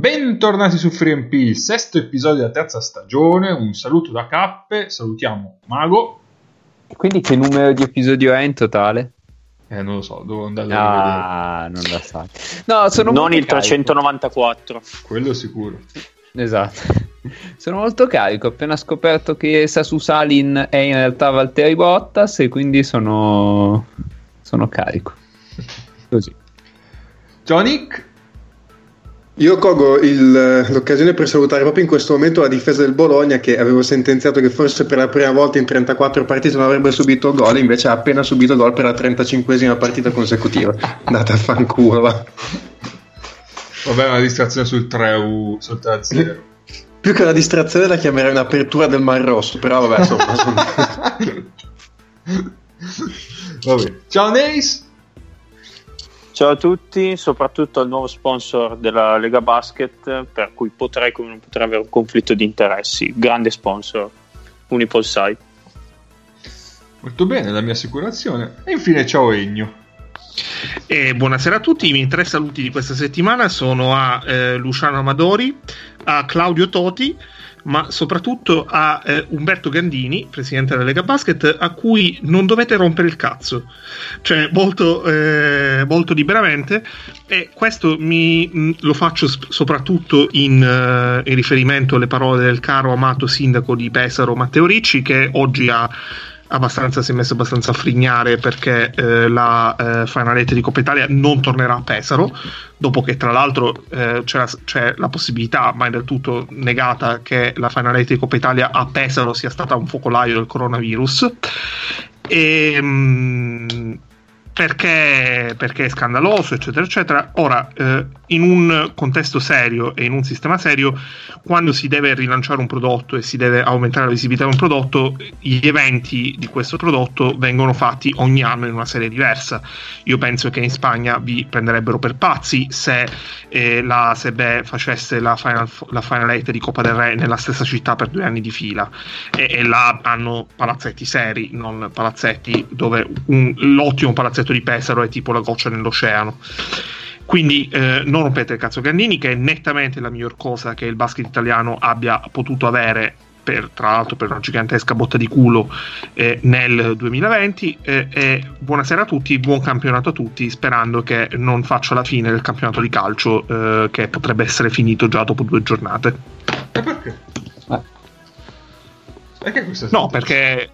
Bentornati su FreeMP, sesto episodio della terza stagione. Un saluto da Cappe, salutiamo Mago. E quindi che numero di episodio è in totale? Eh, non lo so, devo andare a ah, non la sai. No, sono non il 394. Quello sicuro. Esatto. Sono molto carico, ho appena scoperto che Sasu Salin è in realtà Valtteri Bottas e quindi sono, sono carico. Così. Jonic? Io colgo il, l'occasione per salutare proprio in questo momento la difesa del Bologna che avevo sentenziato che forse per la prima volta in 34 partite non avrebbe subito gol, invece ha appena subito gol per la 35esima partita consecutiva. Andate a fanculo, va. Vabbè, una distrazione sul 3 sul 3-0. Più che una distrazione la chiamerei un'apertura del Mar Rosso, però vabbè, insomma. vabbè. Ciao Nace! Ciao a tutti, soprattutto al nuovo sponsor della Lega Basket, per cui potrei come non potrei avere un conflitto di interessi. Grande sponsor, Unipolsai. Molto bene, la mia assicurazione. E infine ciao Egno. E buonasera a tutti, i miei tre saluti di questa settimana sono a eh, Luciano Amadori, a Claudio Toti ma soprattutto a eh, Umberto Gandini, presidente della Lega Basket, a cui non dovete rompere il cazzo, cioè molto, eh, molto liberamente. E questo mi, mh, lo faccio sp- soprattutto in, uh, in riferimento alle parole del caro amato sindaco di Pesaro, Matteo Ricci, che oggi ha abbastanza, si è messo abbastanza a frignare perché eh, la eh, Finalette di Coppa Italia non tornerà a Pesaro, dopo che tra l'altro eh, c'è, la, c'è, la, possibilità, mai del tutto negata, che la Finalette di Coppa Italia a Pesaro sia stata un focolaio del coronavirus. E, mh, mm, perché, perché, è scandaloso, eccetera, eccetera. Ora, eh, in un contesto serio e in un sistema serio, quando si deve rilanciare un prodotto e si deve aumentare la visibilità di un prodotto, gli eventi di questo prodotto vengono fatti ogni anno in una serie diversa. Io penso che in Spagna vi prenderebbero per pazzi se eh, la SEBE facesse la Final, la final Eight di Coppa del Re nella stessa città per due anni di fila. E, e là hanno palazzetti seri, non palazzetti dove un, l'ottimo palazzetto di Pesaro è tipo la goccia nell'oceano. Quindi eh, non rompete il cazzo Gandini, che è nettamente la miglior cosa che il basket italiano abbia potuto avere, per, tra l'altro per una gigantesca botta di culo eh, nel 2020. Eh, e buonasera a tutti, buon campionato a tutti, sperando che non faccia la fine del campionato di calcio, eh, che potrebbe essere finito già dopo due giornate. E perché? Eh. Perché questo No, perché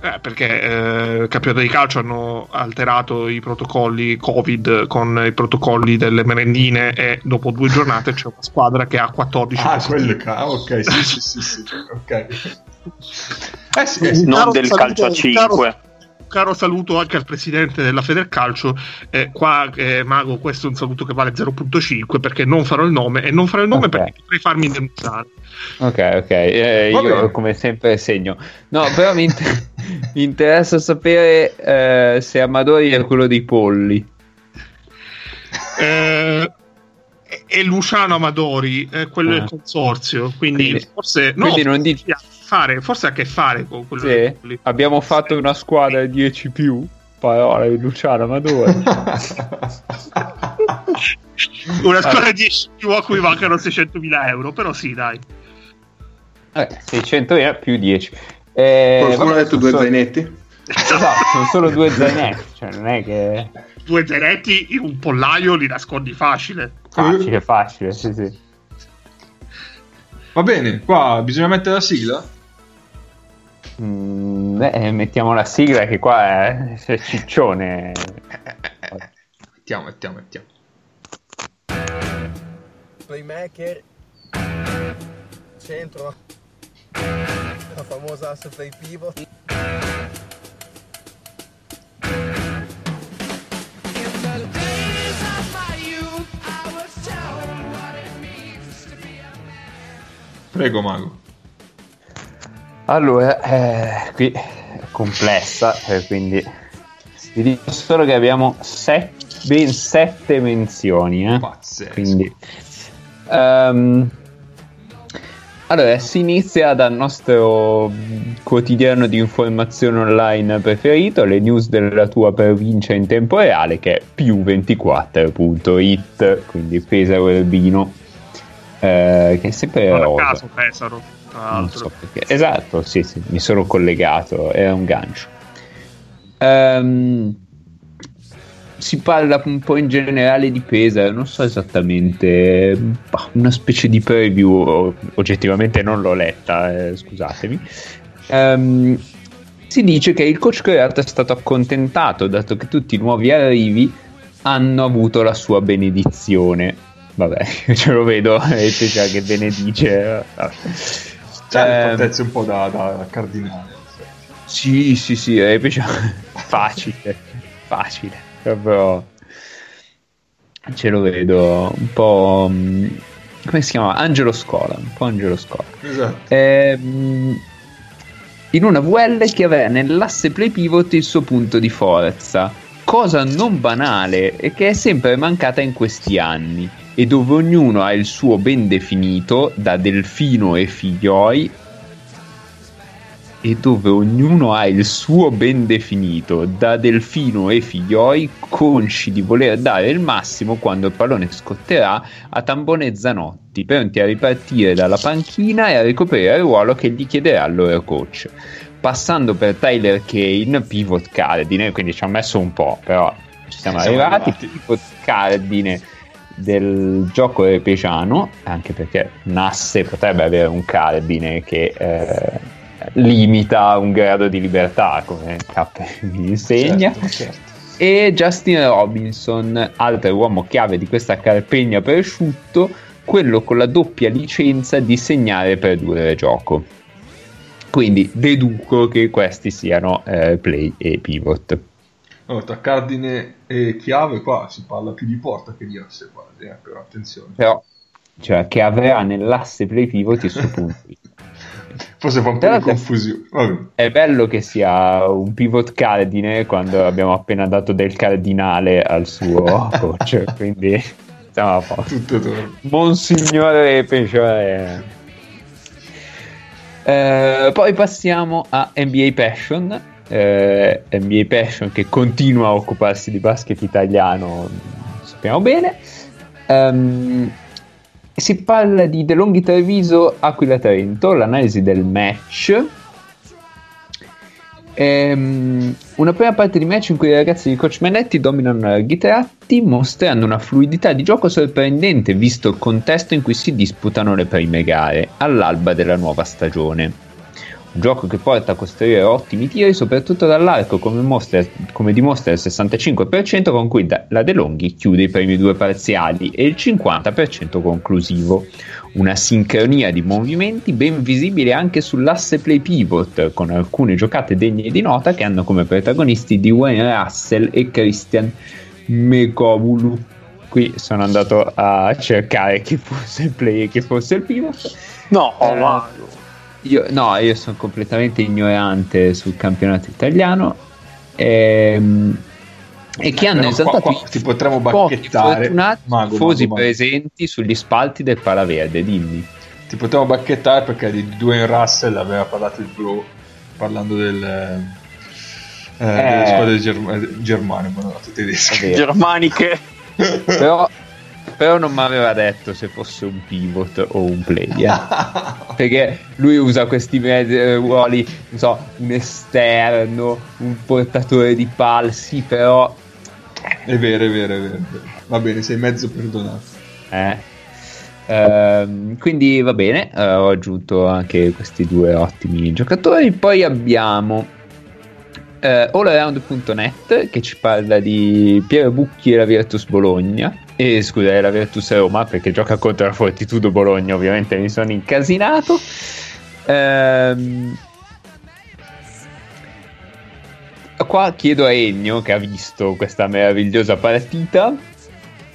eh, perché eh, il campionato di calcio hanno alterato i protocolli Covid con i protocolli delle merendine e dopo due giornate c'è una squadra che ha 14 Ah, quelle ca- ok, sì, sì, sì, sì, ok. Eh sì, eh, non del calcio a 5 caro saluto anche al presidente della Federcalcio. Eh, qua, eh, Mago, questo è un saluto che vale 0.5 perché non farò il nome e non farò il nome okay. perché potrei farmi denunciare. Ok, ok, eh, io come sempre segno. No, però mi, inter- mi interessa sapere eh, se Amadori è quello dei polli. Eh, è Luciano Amadori, è quello ah. del consorzio, quindi, quindi forse... Quindi no, non dici fare, forse ha a che fare con quello sì. Lì. Abbiamo fatto una squadra di 10 più. Parola di Luciano Amadori. una squadra di 10 più a cui mancano 600.000 euro, però sì, dai. Eh, 600.000 più 10. Eh, Qualcuno ha detto due solo... zainetti? Esatto, sono solo due zainetti, cioè non è che... Due zainetti in un pollaio li nascondi facile. Facile, facile, sì, sì. Va bene, qua bisogna mettere la sigla? Mm, beh, mettiamo la sigla che qua è, è ciccione. mettiamo, mettiamo, mettiamo. Playmaker. Centro. La famosa asse play pivot. Prego, Mago. Allora, eh, qui è complessa, eh, quindi vi dico solo che abbiamo set, ben sette menzioni. Eh? Pazzesco. Quindi, um, allora, si inizia dal nostro quotidiano di informazione online preferito, le news della tua provincia in tempo reale, che è più24.it, quindi Pesaro Urbino. eh, che è sempre Non a caso Pesaro, Non so perché. Esatto, sì, sì, mi sono collegato, era un gancio. Ehm, si parla un po' in generale di Pesa, non so esattamente, bah, una specie di preview, oggettivamente non l'ho letta, eh, scusatemi. Ehm, si dice che il coach Creat è stato accontentato dato che tutti i nuovi arrivi hanno avuto la sua benedizione. Vabbè, ce lo vedo, e Pesa che benedice. vabbè. Le Ehm, fattezze un po' da, da cardinale. sì, sì, sì, è facile, facile, proprio ce lo vedo un po', mm, come si chiama? Angelo Scola, un po' Angelo Scola. Esatto. Ehm, in una VL che aveva nell'asse play pivot il suo punto di forza, cosa non banale e che è sempre mancata in questi anni e dove ognuno ha il suo ben definito da Delfino e Figlioi e dove ognuno ha il suo ben definito da Delfino e Figlioi consci di voler dare il massimo quando il pallone scotterà a Tambone Zanotti pronti a ripartire dalla panchina e a ricoprire il ruolo che gli chiederà il loro coach passando per Tyler Kane pivot cardine quindi ci ha messo un po' però ci siamo, Siamo arrivati, arrivati. pivot cardine del gioco repesiano anche perché Nasse potrebbe avere un cardine che eh, limita un grado di libertà come K mi insegna Certo, certo. e Justin Robinson, altro uomo chiave di questa carpegna prosciutto, quello con la doppia licenza di segnare per due gioco. Quindi deduco che questi siano eh, play e pivot. Allora, tra cardine e chiave qua si parla più di porta che di asse quasi, eh, però attenzione. Però, cioè, che avrà nell'asse play pivot il suo punto. Forse fa un po' di confusione. Vabbè. È bello che sia un pivot cardine quando abbiamo appena dato del cardinale al suo coach, quindi siamo a posto. Tutto torna. Monsignore Peciore. Eh, poi passiamo a NBA Passion. Eh, NBA Passion che continua a occuparsi di basket italiano, sappiamo bene. Ehm, si parla di De Longhi Treviso Aquila Trento, l'analisi del match. Ehm, una prima parte di match in cui i ragazzi di Coach Manetti dominano larghi tratti, mostrando una fluidità di gioco sorprendente visto il contesto in cui si disputano le prime gare, all'alba della nuova stagione. Gioco che porta a costruire ottimi tiri, soprattutto dall'arco, come, mostra- come dimostra il 65% con cui la De Longhi chiude i primi due parziali e il 50% conclusivo. Una sincronia di movimenti ben visibile anche sull'asse play pivot, con alcune giocate degne di nota che hanno come protagonisti Dwayne Russell e Christian Mekovulu. Qui sono andato a cercare chi fosse il play e chi fosse il pivot. No, Eh, ma Io, no, io sono completamente ignorante sul campionato italiano. Ehm, E, che hanno qua- esaltato qua ti potremmo bacchettare. fortunati Mago, tifosi mago, mago. presenti sugli spalti del Palaverde. Dimmi. Ti potremmo bacchettare perché di Dwayne Russell aveva parlato il bro parlando del, eh, delle Eh. squadre germ- germane, ma non tedesche. Germaniche. però, però non mi aveva detto se fosse un pivot o un player. perché lui usa questi eh, ruoli, non so, un esterno, un portatore di pal, sì, però È vero, è vero, è vero. Va bene, sei mezzo perdonato. Eh. Ehm, quindi va bene, eh, ho aggiunto anche questi due ottimi giocatori. Poi abbiamo eh, allaround.net che ci parla di Piero Bucchi e la Virtus Bologna. E scusa, è la Virtus Roma perché gioca contro la Fortitudo Bologna. Ovviamente mi sono incasinato. Ehm, qua chiedo a Ennio che ha visto questa meravigliosa partita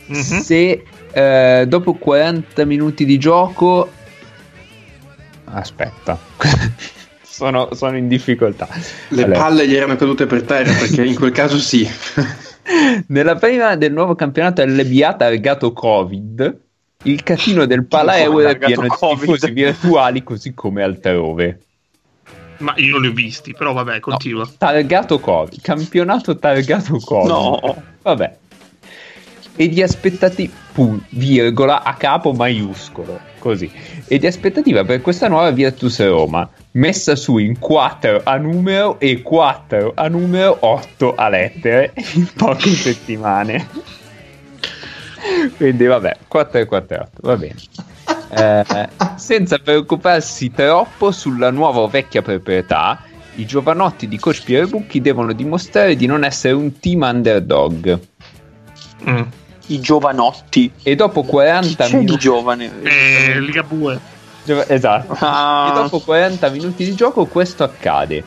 Mhm. se eh, dopo 40 minuti di gioco aspetta sono, sono in difficoltà Le Allora, palle gli erano cadute per terra perché in quel caso sì. nella prima del nuovo campionato LBA targato Covid il casino del Pala Come Euro è targato pieno di tifosi virtuali così come altrove Ma io non li ho visti, però vabbè, continua. No, targato Covid campionato targato Covid No. Vabbè. e di aspettativa, virgola, a capo maiuscolo, così, e di aspettativa per questa nuova Virtus Roma, messa su in 4 a numero e 4 a numero 8 a lettere in poche settimane. Quindi vabbè 4 e 4 8 va bene. Eh, senza preoccuparsi troppo sulla nuova o vecchia proprietà i giovanotti di Coach Pierre Bucchi devono dimostrare di non essere un team underdog. Mm. i giovanotti. E dopo 40 minuti di giovane? Eh, Liga 2 Esatto. Ah. E dopo 40 minuti di gioco questo accade.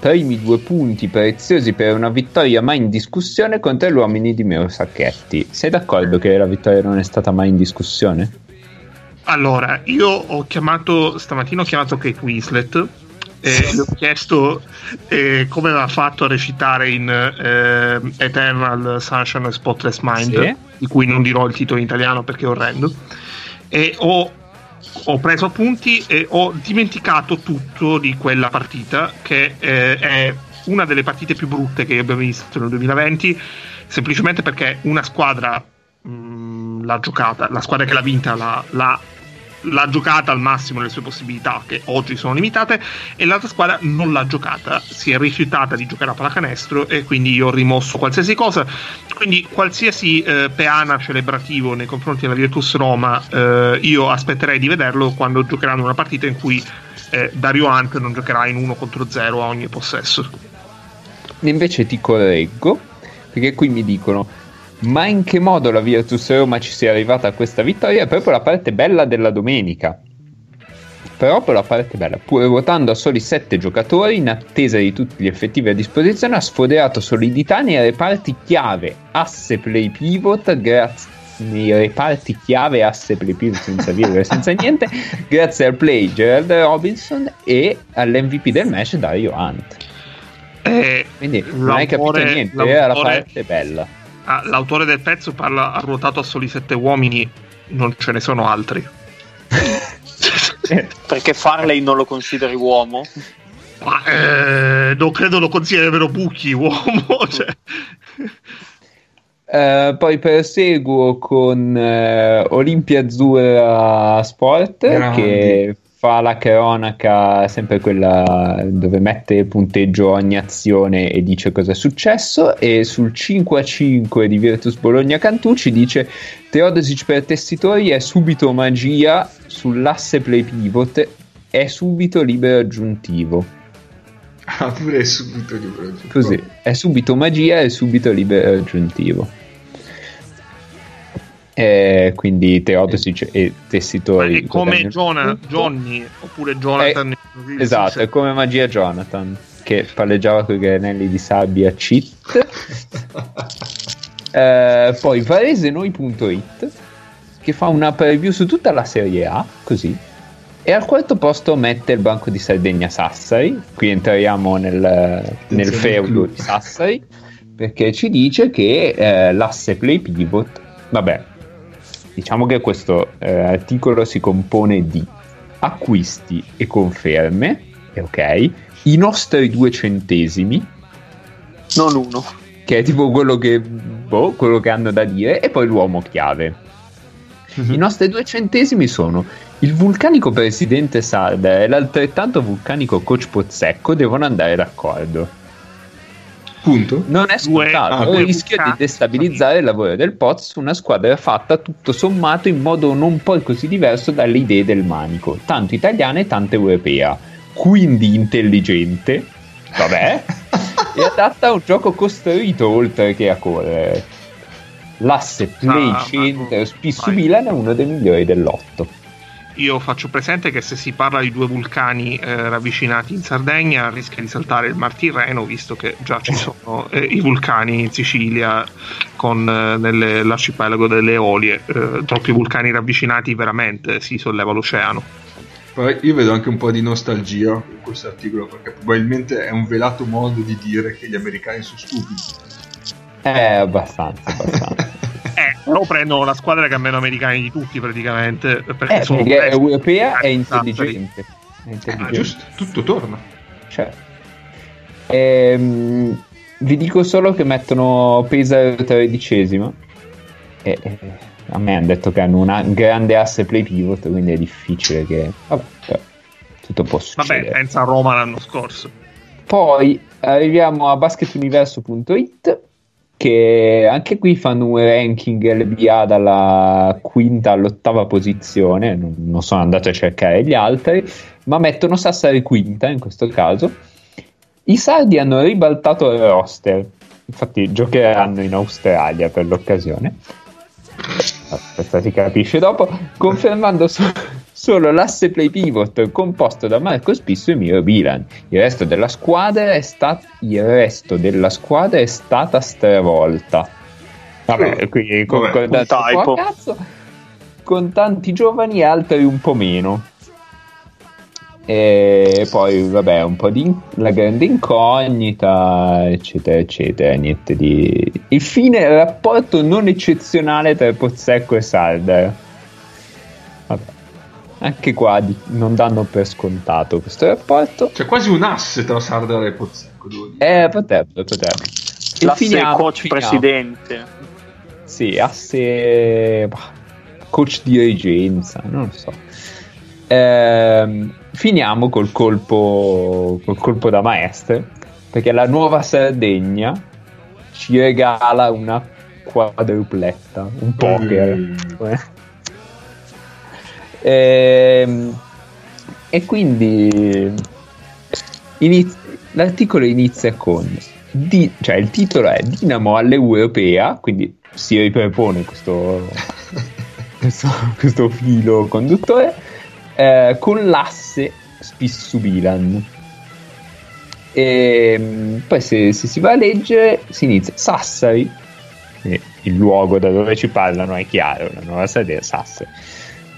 Primi due punti preziosi per una vittoria mai in discussione contro gli uomini di Meo Sacchetti. Sei d'accordo che la vittoria non è stata mai in discussione? Allora, io ho chiamato stamattina ho chiamato Kate Winslet e gli ho chiesto eh, come aveva fatto a recitare in eh, Eternal Sunshine Spotless Mind, Sì. di cui non dirò il titolo in italiano perché è orrendo. E ho, ho preso appunti e ho dimenticato tutto di quella partita, che eh, è una delle partite più brutte che abbiamo visto nel 2020, semplicemente perché una squadra mh, l'ha giocata, la squadra che l'ha vinta l'ha, l'ha- l'ha giocata al massimo delle sue possibilità, che oggi sono limitate, e l'altra squadra non l'ha giocata, si è rifiutata di giocare a pallacanestro e quindi io ho rimosso qualsiasi cosa. Quindi qualsiasi eh, peana celebrativo nei confronti della Virtus Roma, eh, io aspetterei di vederlo quando giocheranno una partita in cui eh, Dario Hunt non giocherà in 1 contro 0 a ogni possesso. Invece ti correggo, perché qui mi dicono ma in che modo la Virtus Roma ci sia arrivata a questa vittoria? È proprio la parte bella della domenica. Proprio la parte bella. Pur ruotando a soli 7 giocatori, in attesa di tutti gli effettivi a disposizione, ha sfoderato solidità nei reparti chiave, asse play pivot, grazie nei reparti chiave asse play pivot senza virgole senza niente grazie al play Gerald Robinson e all'MVP del match Dario Hunt Eh, quindi non hai capito niente, era la parte bella. Ah, l'autore del pezzo parla ha ruotato a soli 7 uomini, non ce ne sono altri. Perché Farley non lo consideri uomo? Ma eh, non credo lo considerino Bucchi uomo. Cioè. Eh, poi proseguo con eh, Olimpia Azzurra Sport Grandi. che fa la cronaca, sempre quella dove mette il punteggio ogni azione e dice cosa è successo. E sul 5 a 5 di Virtus Bologna Cantucci dice Teodosic per tessitori è subito magia sull'asse play pivot, è subito libero aggiuntivo. Ah, pure subito di progetto. Così, è subito magia e subito libero aggiuntivo. Eh, quindi Teodosic e Tessitori. è come tutto. Johnny oppure Jonathan. Eh, Esatto, è come magia Jonathan che palleggiava con i granelli di sabbia cheat. Eh, poi varesenoi.it che fa una preview su tutta la serie A, così. E al quarto posto mette il banco di Sardegna Sassari. Qui entriamo nel, nel feudo di Sassari perché ci dice che eh, l'asse play pivot, vabbè, diciamo che questo eh, articolo si compone di acquisti e conferme, ok, i nostri due centesimi, Non uno. che è tipo quello che, boh, quello che hanno da dire, e poi l'uomo chiave. I nostri due centesimi sono il vulcanico presidente Sarda e l'altrettanto vulcanico coach Pozzecco devono andare d'accordo. Punto. Non è scontato, ah, ho due il rischio di destabilizzare il lavoro del Poz su una squadra fatta tutto sommato in modo non poi così diverso dalle idee del Manico, tanto italiana e tanto europea, quindi intelligente, vabbè, e adatta a un gioco costruito oltre che a correre. L'asse play Ah, center Spissu. Milan è uno dei migliori dell'otto. Io faccio presente che se si parla di due vulcani eh, ravvicinati in Sardegna rischia di saltare il Mar Tirreno, visto che già ci sono eh, i vulcani in Sicilia con eh, nell'arcipelago delle Eolie. Eh, troppi vulcani ravvicinati veramente si solleva l'oceano. Poi io vedo anche un po' di nostalgia in questo articolo perché probabilmente è un velato modo di dire che gli americani sono stupidi. Eh, abbastanza, abbastanza. Eh, però prendono la squadra che ha meno americani di tutti praticamente. Perché eh, sono perché è europea è Ah, intelligente. È Ah, intelligente. giusto, tutto torna. Cioè, ehm, vi dico solo che mettono Pesaro tredicesima E, e, a me hanno detto che hanno una grande asse play pivot, quindi è difficile che... Vabbè, tutto può succedere. Vabbè, pensa a Roma l'anno scorso. Poi arriviamo a basketuniverso.it che anche qui fanno un ranking LBA dalla quinta all'ottava posizione, non, non sono andato a cercare gli altri, ma mettono Sassari quinta in questo caso. I sardi hanno ribaltato il roster, infatti giocheranno in Australia per l'occasione. Questa si capisce dopo, confermando so- solo l'asse play pivot composto da Marco Spisso e Miro Bilan. Il resto della squadra è, sta- il resto della squadra è stata stravolta. Vabbè, qui con, Vabbè, con, un typo. cazzo, con tanti giovani e altri un po' meno. E poi, vabbè, un po' di la grande incognita, eccetera, eccetera. Niente di. Infine, il rapporto non eccezionale tra Pozzecco e Sardar. Anche qua di- non danno per scontato questo rapporto. C'è quasi un asse tra Sardar e Pozzecco. Eh, potrebbe, potrebbe. E L'asse finiamo- coach finiamo. presidente. Sì, asse bah, coach di reggenza, non lo so. Ehm, finiamo col colpo, col colpo da maestro, perché la nuova Sardegna ci regala una quadrupletta, un poker. Ehm, e quindi iniz- l'articolo inizia con di- cioè il titolo è Dinamo all'Europea, quindi si ripropone questo, questo, questo filo conduttore eh, con l'asse Spissu-Bilan. E mm, poi se, se si va a leggere si inizia Sassari, il luogo da dove ci parlano è chiaro, la nuova sede è Sassari.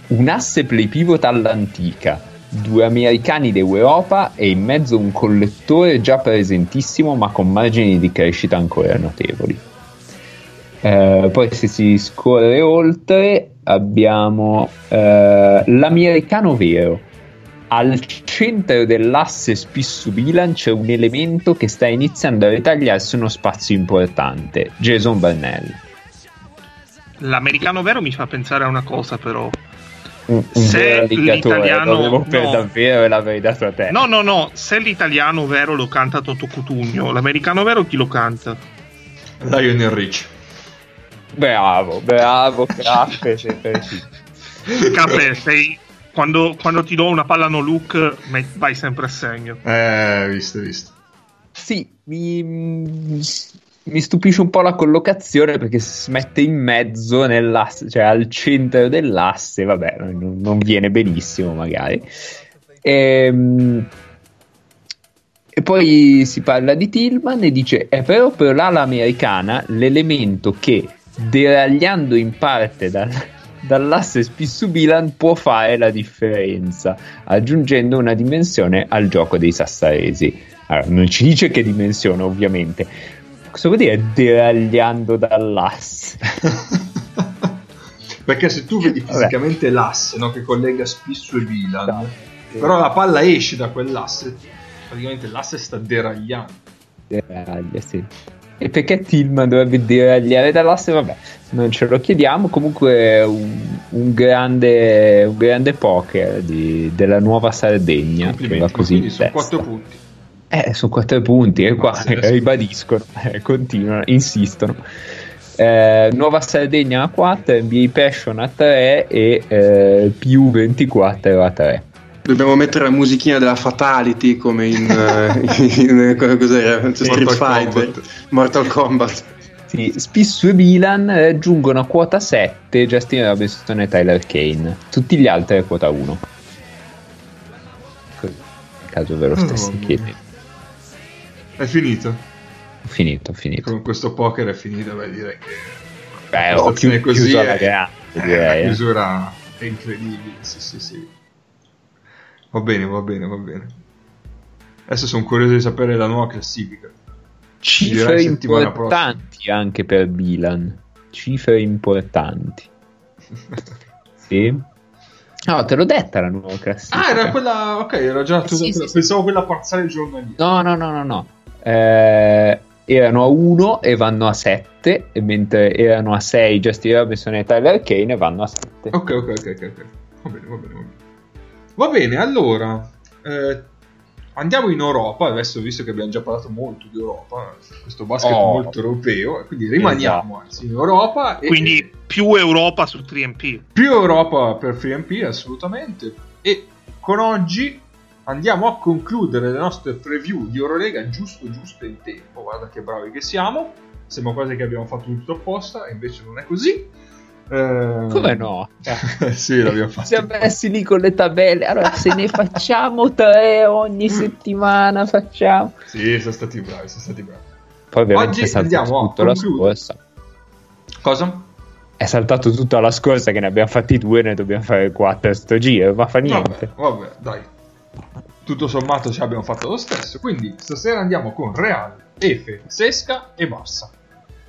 Un asse play pivot all'antica, due americani d'Europa e in mezzo un collettore già presentissimo ma con margini di crescita ancora notevoli. Eh, poi se si scorre oltre abbiamo eh, l'americano vero. Al centro dell'asse Spissu-Bilan c'è un elemento che sta iniziando a ritagliarsi uno spazio importante, Jason Barnell. L'americano vero mi fa pensare a una cosa, però. Un, un Se l'italiano- dovevo per no. davvero l'avrei dato a te. No, no, no. Se l'italiano vero lo canta Toto Cutugno, l'americano vero chi lo canta? Lionel Rich. Bravo, bravo, Cappe, sei preciso. Cappe, sei. Quando, quando ti do una palla no look, vai sempre a segno. Eh, visto, visto. Sì, mi, mi stupisce un po' la collocazione perché si mette in mezzo nell'asse, cioè al centro dell'asse, vabbè, non, non viene benissimo magari. Ehm, E, poi si parla di Tillman e dice: È per l'ala americana l'elemento che, deragliando in parte dal, dall'asse Spissu-Bilan, può fare la differenza, aggiungendo una dimensione al gioco dei sassaresi. Allora, non ci dice che dimensione, ovviamente. Cosa vuol dire deragliando dall'asse? Perché se tu vedi Vabbè. fisicamente l'asse no, che collega Spissu e Milan, No. però la palla esce da quell'asse, praticamente l'asse sta deragliando. Deraglia, sì. E perché Tillman dovrebbe deragliare dall'asse? Vabbè, non ce lo chiediamo. Comunque un, un grande, un grande poker di- della nuova Sardegna. Che va così quindi in sono testa. 4 punti. Eh, sono quattro punti e qua Pazzesco. ribadiscono, eh, continuano, insistono. Eh, Nuova Sardegna a 4, NBA Passion a 3 e eh, più 24 a 3. Dobbiamo mettere la musichina della Fatality come in, eh, in cosa- cos'era? C'è Street Mortal Fighter, Kombat. Mortal Kombat. Sì, Spissu e Milan raggiungono a quota 7 Justin Robinson e Tyler Kane. Tutti gli altri a quota 1. Così, nel caso ve lo Oh, stessi mamma chiedendo. È finito. Ho finito, ho finito. Con questo poker è finito, beh, direi che Beh, la ho stazione chiu- chiuso alla è- grande, eh, direi. la eh. chiusura è incredibile, sì, sì, sì. Va bene, va bene, va bene. Adesso sono curioso di sapere la nuova classifica. Cifre importanti anche per Milan. Cifre importanti. Sì. No, te l'ho detta la nuova classifica. Ah, era quella. Ok, era già. Sì, quella- sì, sì. pensavo quella parziale giornaliera. No, no, no, no, no. Eh, erano a 1 e vanno a 7, mentre erano a 6 Justin Robinson e Tyler Kane e vanno a 7. Ok, ok, ok, ok. Va bene, va bene, va bene. Va bene, allora. eh, andiamo in Europa. Adesso, visto che abbiamo già parlato molto di Europa, questo basket Oh. molto europeo, e quindi rimaniamo anzi, in Europa. E, Quindi più Europa su 3MP. più Europa per FreeMP, assolutamente. E con oggi andiamo a concludere le nostre preview di Eurolega giusto, giusto in tempo. Guarda che bravi che siamo. Sembra quasi che abbiamo fatto tutto apposta, e invece non è così. Eh, Come no? sì, l'abbiamo fatto. Siamo messi lì con le tabelle. Allora, se ne facciamo tre ogni settimana, facciamo. Sì, sono stati bravi, sono stati bravi. Poi ovviamente Oggi è saltato andiamo a tutto la scorsa. Cosa? È saltato tutta la scorsa che ne abbiamo fatti due, ne dobbiamo fare quattro sto giro, ma fa niente. Vabbè, vabbè, dai. Tutto sommato ci abbiamo fatto lo stesso. Quindi stasera andiamo con Real, Efe, Sesca e Bassa.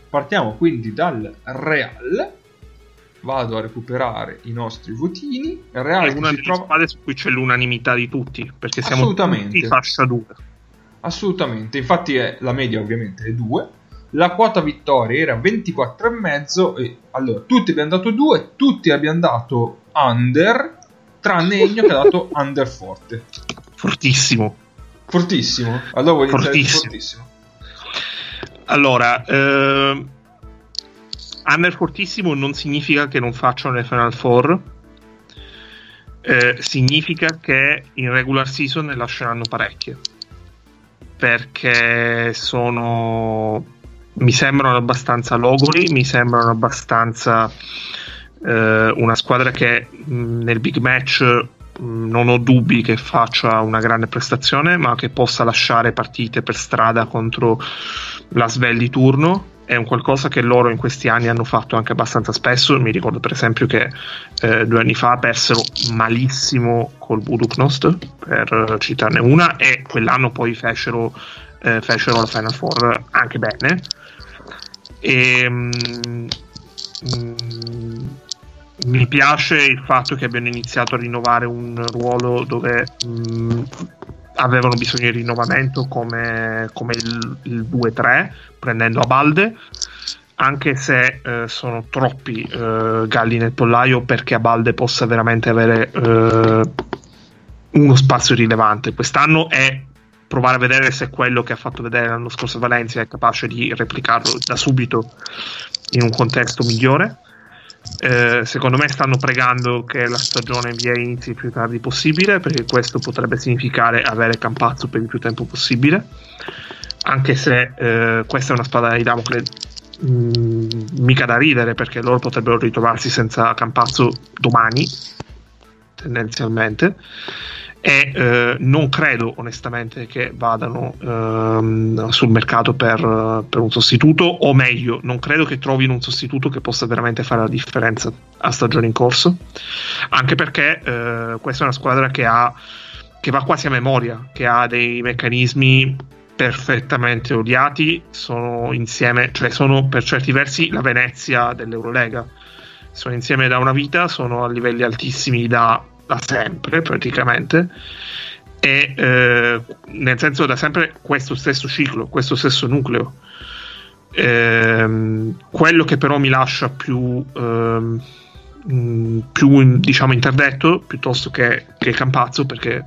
Partiamo quindi dal Real. Vado a recuperare i nostri votini. Real È una delle trova... squadre su cui c'è l'unanimità di tutti, perché siamo tutti fascia 2. Assolutamente, infatti è, la media ovviamente è 2. La quota vittoria era 24,5 e allora tutti abbiamo dato 2, tutti abbiamo dato under, tranne Egno che ha dato under forte. Fortissimo. Fortissimo. Allora vuoi Fortissimo. fortissimo? Allora, ehm, under fortissimo non significa che non facciano le Final Four, eh, significa che in regular season ne lasceranno parecchie. Perché sono. Mi sembrano abbastanza logori, mi sembrano abbastanza eh, una squadra che mh, nel big match mh, non ho dubbi che faccia una grande prestazione, ma che possa lasciare partite per strada contro la Svel di turno. È un qualcosa che loro in questi anni hanno fatto anche abbastanza spesso. Mi ricordo, per esempio, che eh, due anni fa persero malissimo col Buduknost, per citarne una, e quell'anno poi fecero, eh, fecero la Final Four anche bene. E, mm, mm, mi piace il fatto che abbiano iniziato a rinnovare un ruolo dove mm, avevano bisogno di rinnovamento come, come il, il 2-3 prendendo a balde anche se eh, sono troppi eh, galli nel pollaio perché a balde possa veramente avere eh, uno spazio rilevante. Quest'anno è provare a vedere se quello che ha fatto vedere l'anno scorso Valencia è capace di replicarlo da subito in un contesto migliore eh, secondo me stanno pregando che la stagione NBA inizi il più tardi possibile perché questo potrebbe significare avere Campazzo per il più tempo possibile. Anche se eh, questa è una spada di Damocle mh, mica da ridere perché loro potrebbero ritrovarsi senza Campazzo domani tendenzialmente e eh, non credo onestamente che vadano ehm, sul mercato per, per un sostituto o meglio non credo che trovino un sostituto che possa veramente fare la differenza a stagione in corso anche perché eh, questa è una squadra che ha che va quasi a memoria che ha dei meccanismi perfettamente odiati sono insieme cioè sono per certi versi la Venezia dell'Eurolega. Sono insieme da una vita sono a livelli altissimi da da sempre praticamente. E eh, nel senso da sempre questo stesso ciclo, questo stesso nucleo. Ehm, quello che però mi lascia più, ehm, mh, più diciamo interdetto piuttosto che, che Campazzo perché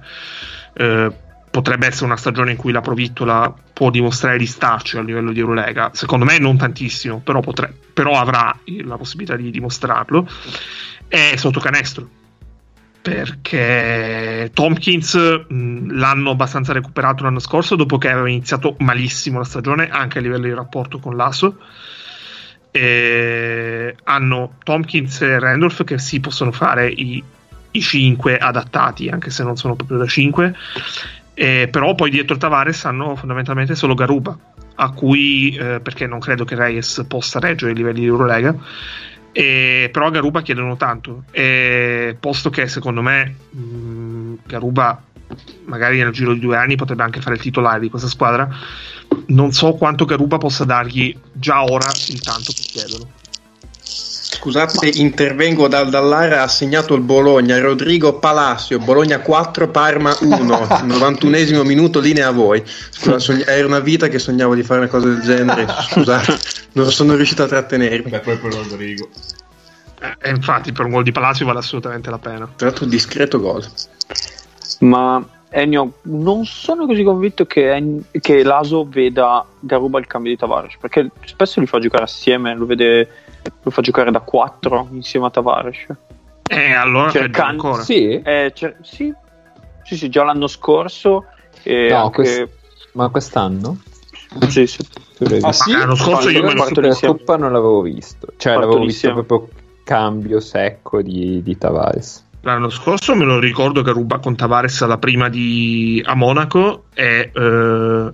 eh, potrebbe essere una stagione in cui la Provittola può dimostrare di starci a livello di Eurolega. Secondo me non tantissimo però, potre- però avrà la possibilità di dimostrarlo. È sotto canestro perché Tompkins mh, l'hanno abbastanza recuperato l'anno scorso dopo che aveva iniziato malissimo la stagione anche a livello di rapporto con l'ASO e hanno Tompkins e Randolph che si possono fare i, i 5 adattati anche se non sono proprio da 5 e però poi dietro Tavares hanno fondamentalmente solo Garuba a cui eh, perché non credo che Reyes possa reggere i livelli di Eurolega e, però a Garuba chiedono tanto. E, posto che secondo me mh, Garuba magari nel giro di due anni potrebbe anche fare il titolare di questa squadra. Non so quanto Garuba possa dargli già ora il tanto che chiedono Scusate, intervengo dal, dall'area, ha segnato il Bologna, Rodrigo Palacio, Bologna 4, Parma 1, 91esimo minuto, linea a voi. Scusa, sogn- era una vita che sognavo di fare una cosa del genere, scusate, non sono riuscito a trattenermi. Beh, poi per Rodrigo. Eh, infatti per un gol di Palacio vale assolutamente la pena. Tra l'altro discreto gol. Ma Ennio, non sono così convinto che, En- che Laso veda Garuba il cambio di Tavares, perché spesso li fa giocare assieme, lo, vede, lo fa giocare da 4 insieme a Tavares. E allora Cercando- ancora. Sì, Eh, cer- sì, sì, sì, già l'anno scorso. E No, anche... quest- ma quest'anno? sì, sì. Ah, sì? L'anno scorso io me lo Per la. Coppa non l'avevo visto, cioè Parto l'avevo visto proprio cambio secco di, di Tavares. L'anno scorso me lo ricordo che ruba con Tavares alla prima di, a Monaco e eh,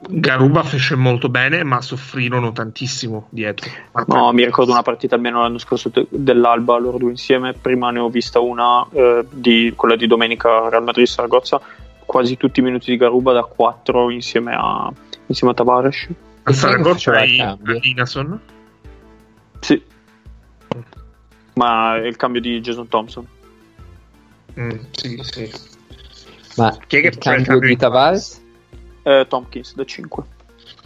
Garuba fece molto bene, ma soffrirono tantissimo dietro. No, mi ricordo una partita almeno l'anno scorso de- dell'Alba, loro due insieme. Prima ne ho vista una, eh, di, quella di domenica Real Madrid Saragozza, quasi tutti i minuti di Garuba da 4 insieme a, insieme a Tavares. A Saragozza cambio? Linason. Sì, ma è il cambio di Jason Thompson. Mm, sì, sì. Ma Chi è che il cambio cambio di di Tavares? Eh, Tompkins da 5.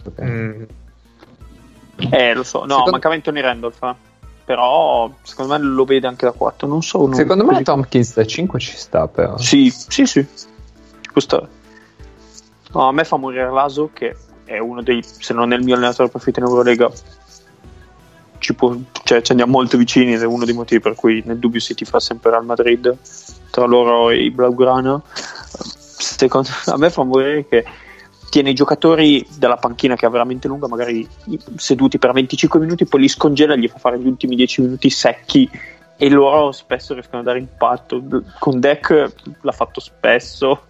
Ok. Mm, Eh, lo so, no, Secondo- mancava Anthony Randolph, eh. però secondo me lo vede anche da 4. Non so. non- Secondo me così- Tompkins da 5 ci sta però. Sì, sì, sì. Stare. No, a me fa morire Laso, che è uno dei, se non è il mio allenatore preferito in Eurolega, ci, può, cioè, ci andiamo molto vicini ed è uno dei motivi per cui nel dubbio si ti fa sempre Real Madrid tra loro e i Blaugrana. Secondo a me fa morire che tiene i giocatori dalla panchina che è veramente lunga, magari seduti per 25 minuti, poi li scongela e gli fa fare gli ultimi 10 minuti secchi e loro spesso riescono a dare impatto. Con Deck l'ha fatto spesso,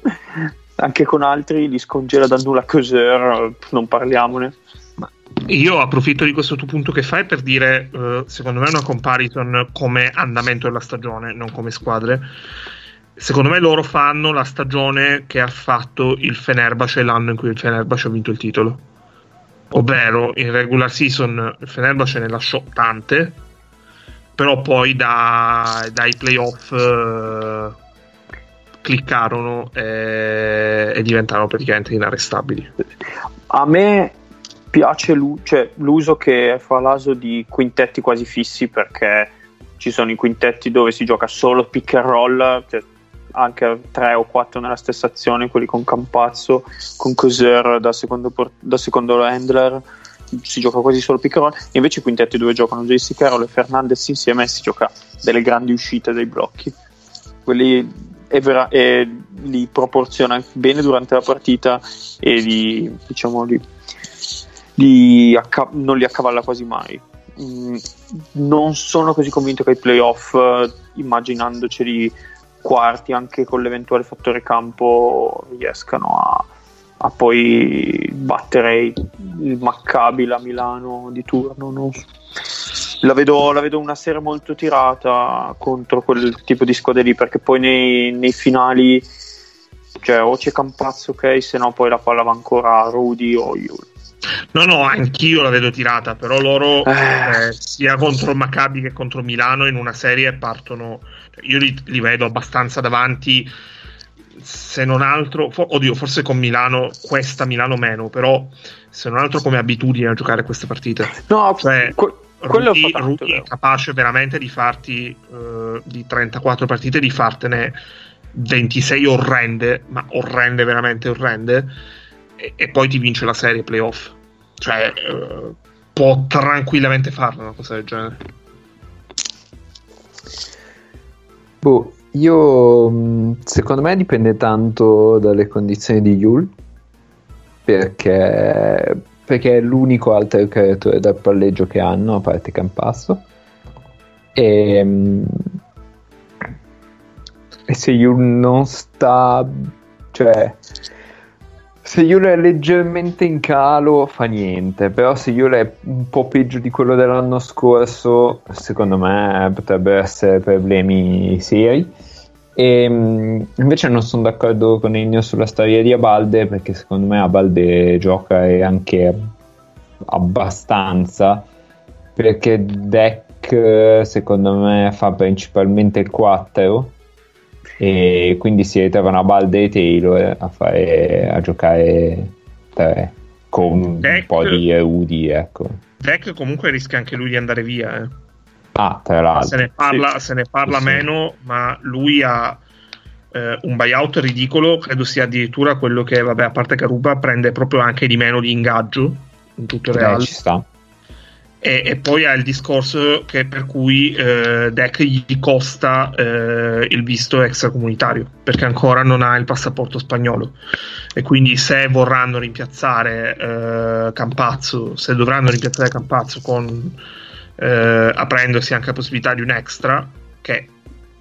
anche con altri li scongela da nulla Coser, non parliamone. Io approfitto di questo tuo punto che fai per dire, eh, secondo me, una comparison come andamento della stagione, non come squadre. Secondo me loro fanno la stagione che ha fatto il Fenerbahce l'anno in cui il Fenerbahce ha vinto il titolo. Ovvero, in regular season il Fenerbahce ne lasciò tante, però poi da- dai playoff eh, cliccarono e, e diventarono praticamente inarrestabili. A me piace l'u- cioè, l'uso che fa l'Aso di quintetti quasi fissi perché ci sono i quintetti dove si gioca solo pick and roll, cioè anche tre o quattro nella stessa azione, quelli con Campazzo, con Coser da secondo, da secondo handler, si gioca quasi solo pick and invece i quintetti dove giocano JC Carroll e Fernandez insieme si gioca delle grandi uscite dai blocchi. Quelli vera- li proporziona bene durante la partita e li, diciamo, li, li acca- non li accavalla quasi mai. Mm, non sono così convinto che ai playoff, eh, immaginandoceli quarti anche con l'eventuale fattore campo, riescano a, a poi battere il Maccabi, la Milano di turno. so. La vedo, la vedo una serie molto tirata contro quel tipo di squadre lì perché poi nei, nei finali cioè o c'è Campazzo ok se no poi la palla va ancora a Rudy o Yul No, no, anch'io la vedo tirata, però loro Eh. eh, sia contro Maccabi che contro Milano in una serie partono. Io li, li vedo abbastanza davanti, se non altro, fo- oddio, forse con Milano, questa Milano meno, però se non altro come abitudine a giocare queste partite. no Cioè, que- quello Rudy, tanto, Rudy è capace veramente di farti eh, di 34 partite, di fartene 26 orrende, ma orrende, veramente orrende, e, e poi ti vince la serie playoff. Cioè, eh, può tranquillamente farlo una cosa del genere. Boh, io mh, secondo me dipende tanto dalle condizioni di Yul perché, perché è l'unico altro creatore dal palleggio che hanno a parte Campasso e, mh, e se Yul non sta cioè se Yul è leggermente in calo fa niente, però se Yul è un po' peggio di quello dell'anno scorso, secondo me potrebbero essere problemi seri. E, mh, invece non sono d'accordo con Ennio sulla storia di Abalde, perché secondo me Abalde gioca e anche abbastanza. Perché Deck secondo me fa principalmente il 4 e quindi si ritrovano a Balde e Taylor a, fare, a giocare 3 con Deck- un po' di erudi ecco Deck comunque rischia anche lui di andare via. eh. ah tra Se l'altro ne parla, se ne parla Sì. meno, ma lui ha eh, un buyout ridicolo. Credo sia addirittura quello che, vabbè, a parte Garuba, prende proprio anche di meno di ingaggio in tutto il eh, Real. ci sta E, e poi ha il discorso che per cui eh, Deck gli costa eh, il visto extracomunitario perché ancora non ha il passaporto spagnolo. E quindi se vorranno rimpiazzare eh, Campazzo, se dovranno rimpiazzare Campazzo con eh, aprendosi anche la possibilità di un extra che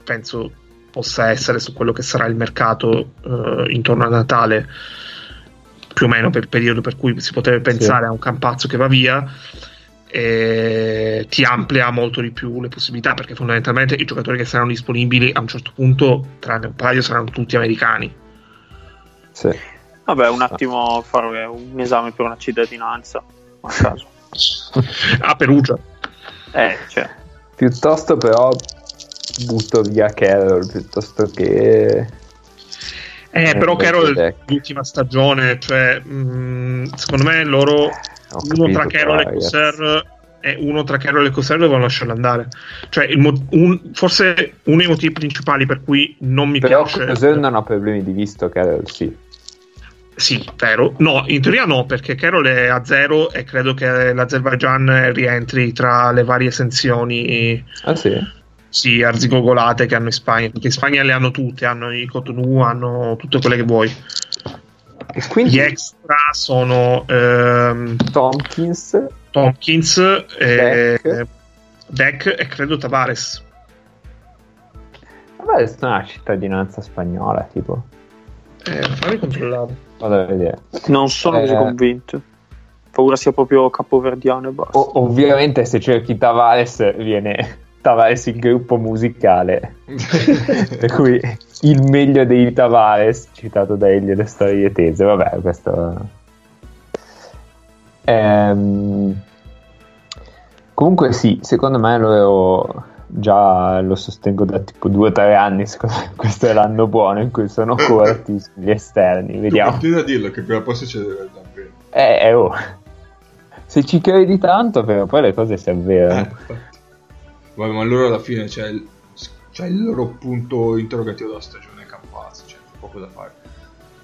penso possa essere su quello che sarà il mercato eh, intorno a Natale più o meno per il periodo per cui si potrebbe pensare a un Campazzo che va via e ti amplia molto di più le possibilità perché fondamentalmente i giocatori che saranno disponibili a un certo punto tranne un paio saranno tutti americani. Sì. Vabbè, un attimo fare un esame per una cittadinanza a caso. a Perugia. Eh, cioè, piuttosto però butto via Carroll piuttosto che eh, però beh, Carroll l'ultima stagione cioè mh, secondo me loro uno tra Carroll e però. Coser e uno tra Carroll e Coser devono lasciarlo andare cioè mo- un- forse uno dei motivi principali per cui non mi però piace Coser non ha problemi di visto Carroll sì Sì, vero. No, in teoria no, perché Carol è a zero e credo che l'Azerbaijan rientri tra le varie esenzioni ah sì sì, arzigogolate che hanno in Spagna, perché in Spagna le hanno tutte, hanno i Cotonou, hanno tutte quelle che vuoi. E quindi Gli extra sono ehm, Tompkins Tompkins, e, Deck. Deck e credo Tavares. vabbè è una cittadinanza spagnola tipo Eh, fammi controllare. vado a vedere non sono così Eh. convinto. Paura sia proprio capoverdiano e basta. O- ovviamente se cerchi Tavares viene Tavares il gruppo musicale per cui il meglio dei Tavares citato da Elio le storie tese vabbè questo Ehm, comunque sì secondo me lo già lo sostengo da tipo due o tre anni secondo me questo è l'anno buono in cui sono corti sugli esterni vediamo continui a dirlo che prima o poi succederà davvero. eh, eh, oh. se ci credi tanto però poi le cose si Eh, avverano. Vabbè, ma loro alla fine c'è il, c'è il loro punto interrogativo della stagione Campazzo, c'è poco da fare.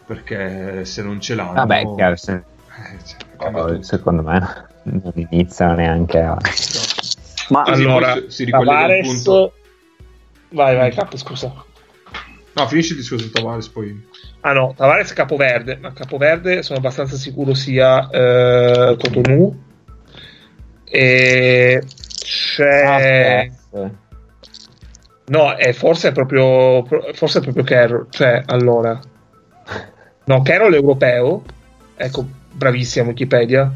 Perché se non ce l'hanno... Vabbè, chiaro, se- eh, cioè, tutto. secondo me non iniziano neanche a... Ma allora, si- si ricollega il Tavares... punto. Vai, vai, capo, scusa. No, finisci il discorso di Tavares poi. Ah no, Tavares è Capoverde, ma Capoverde sono abbastanza sicuro sia eh, Cotonou. E c'è... Ah, No, è forse è proprio forse è proprio Carroll, cioè allora. No, Carroll è europeo. Ecco, bravissima Wikipedia.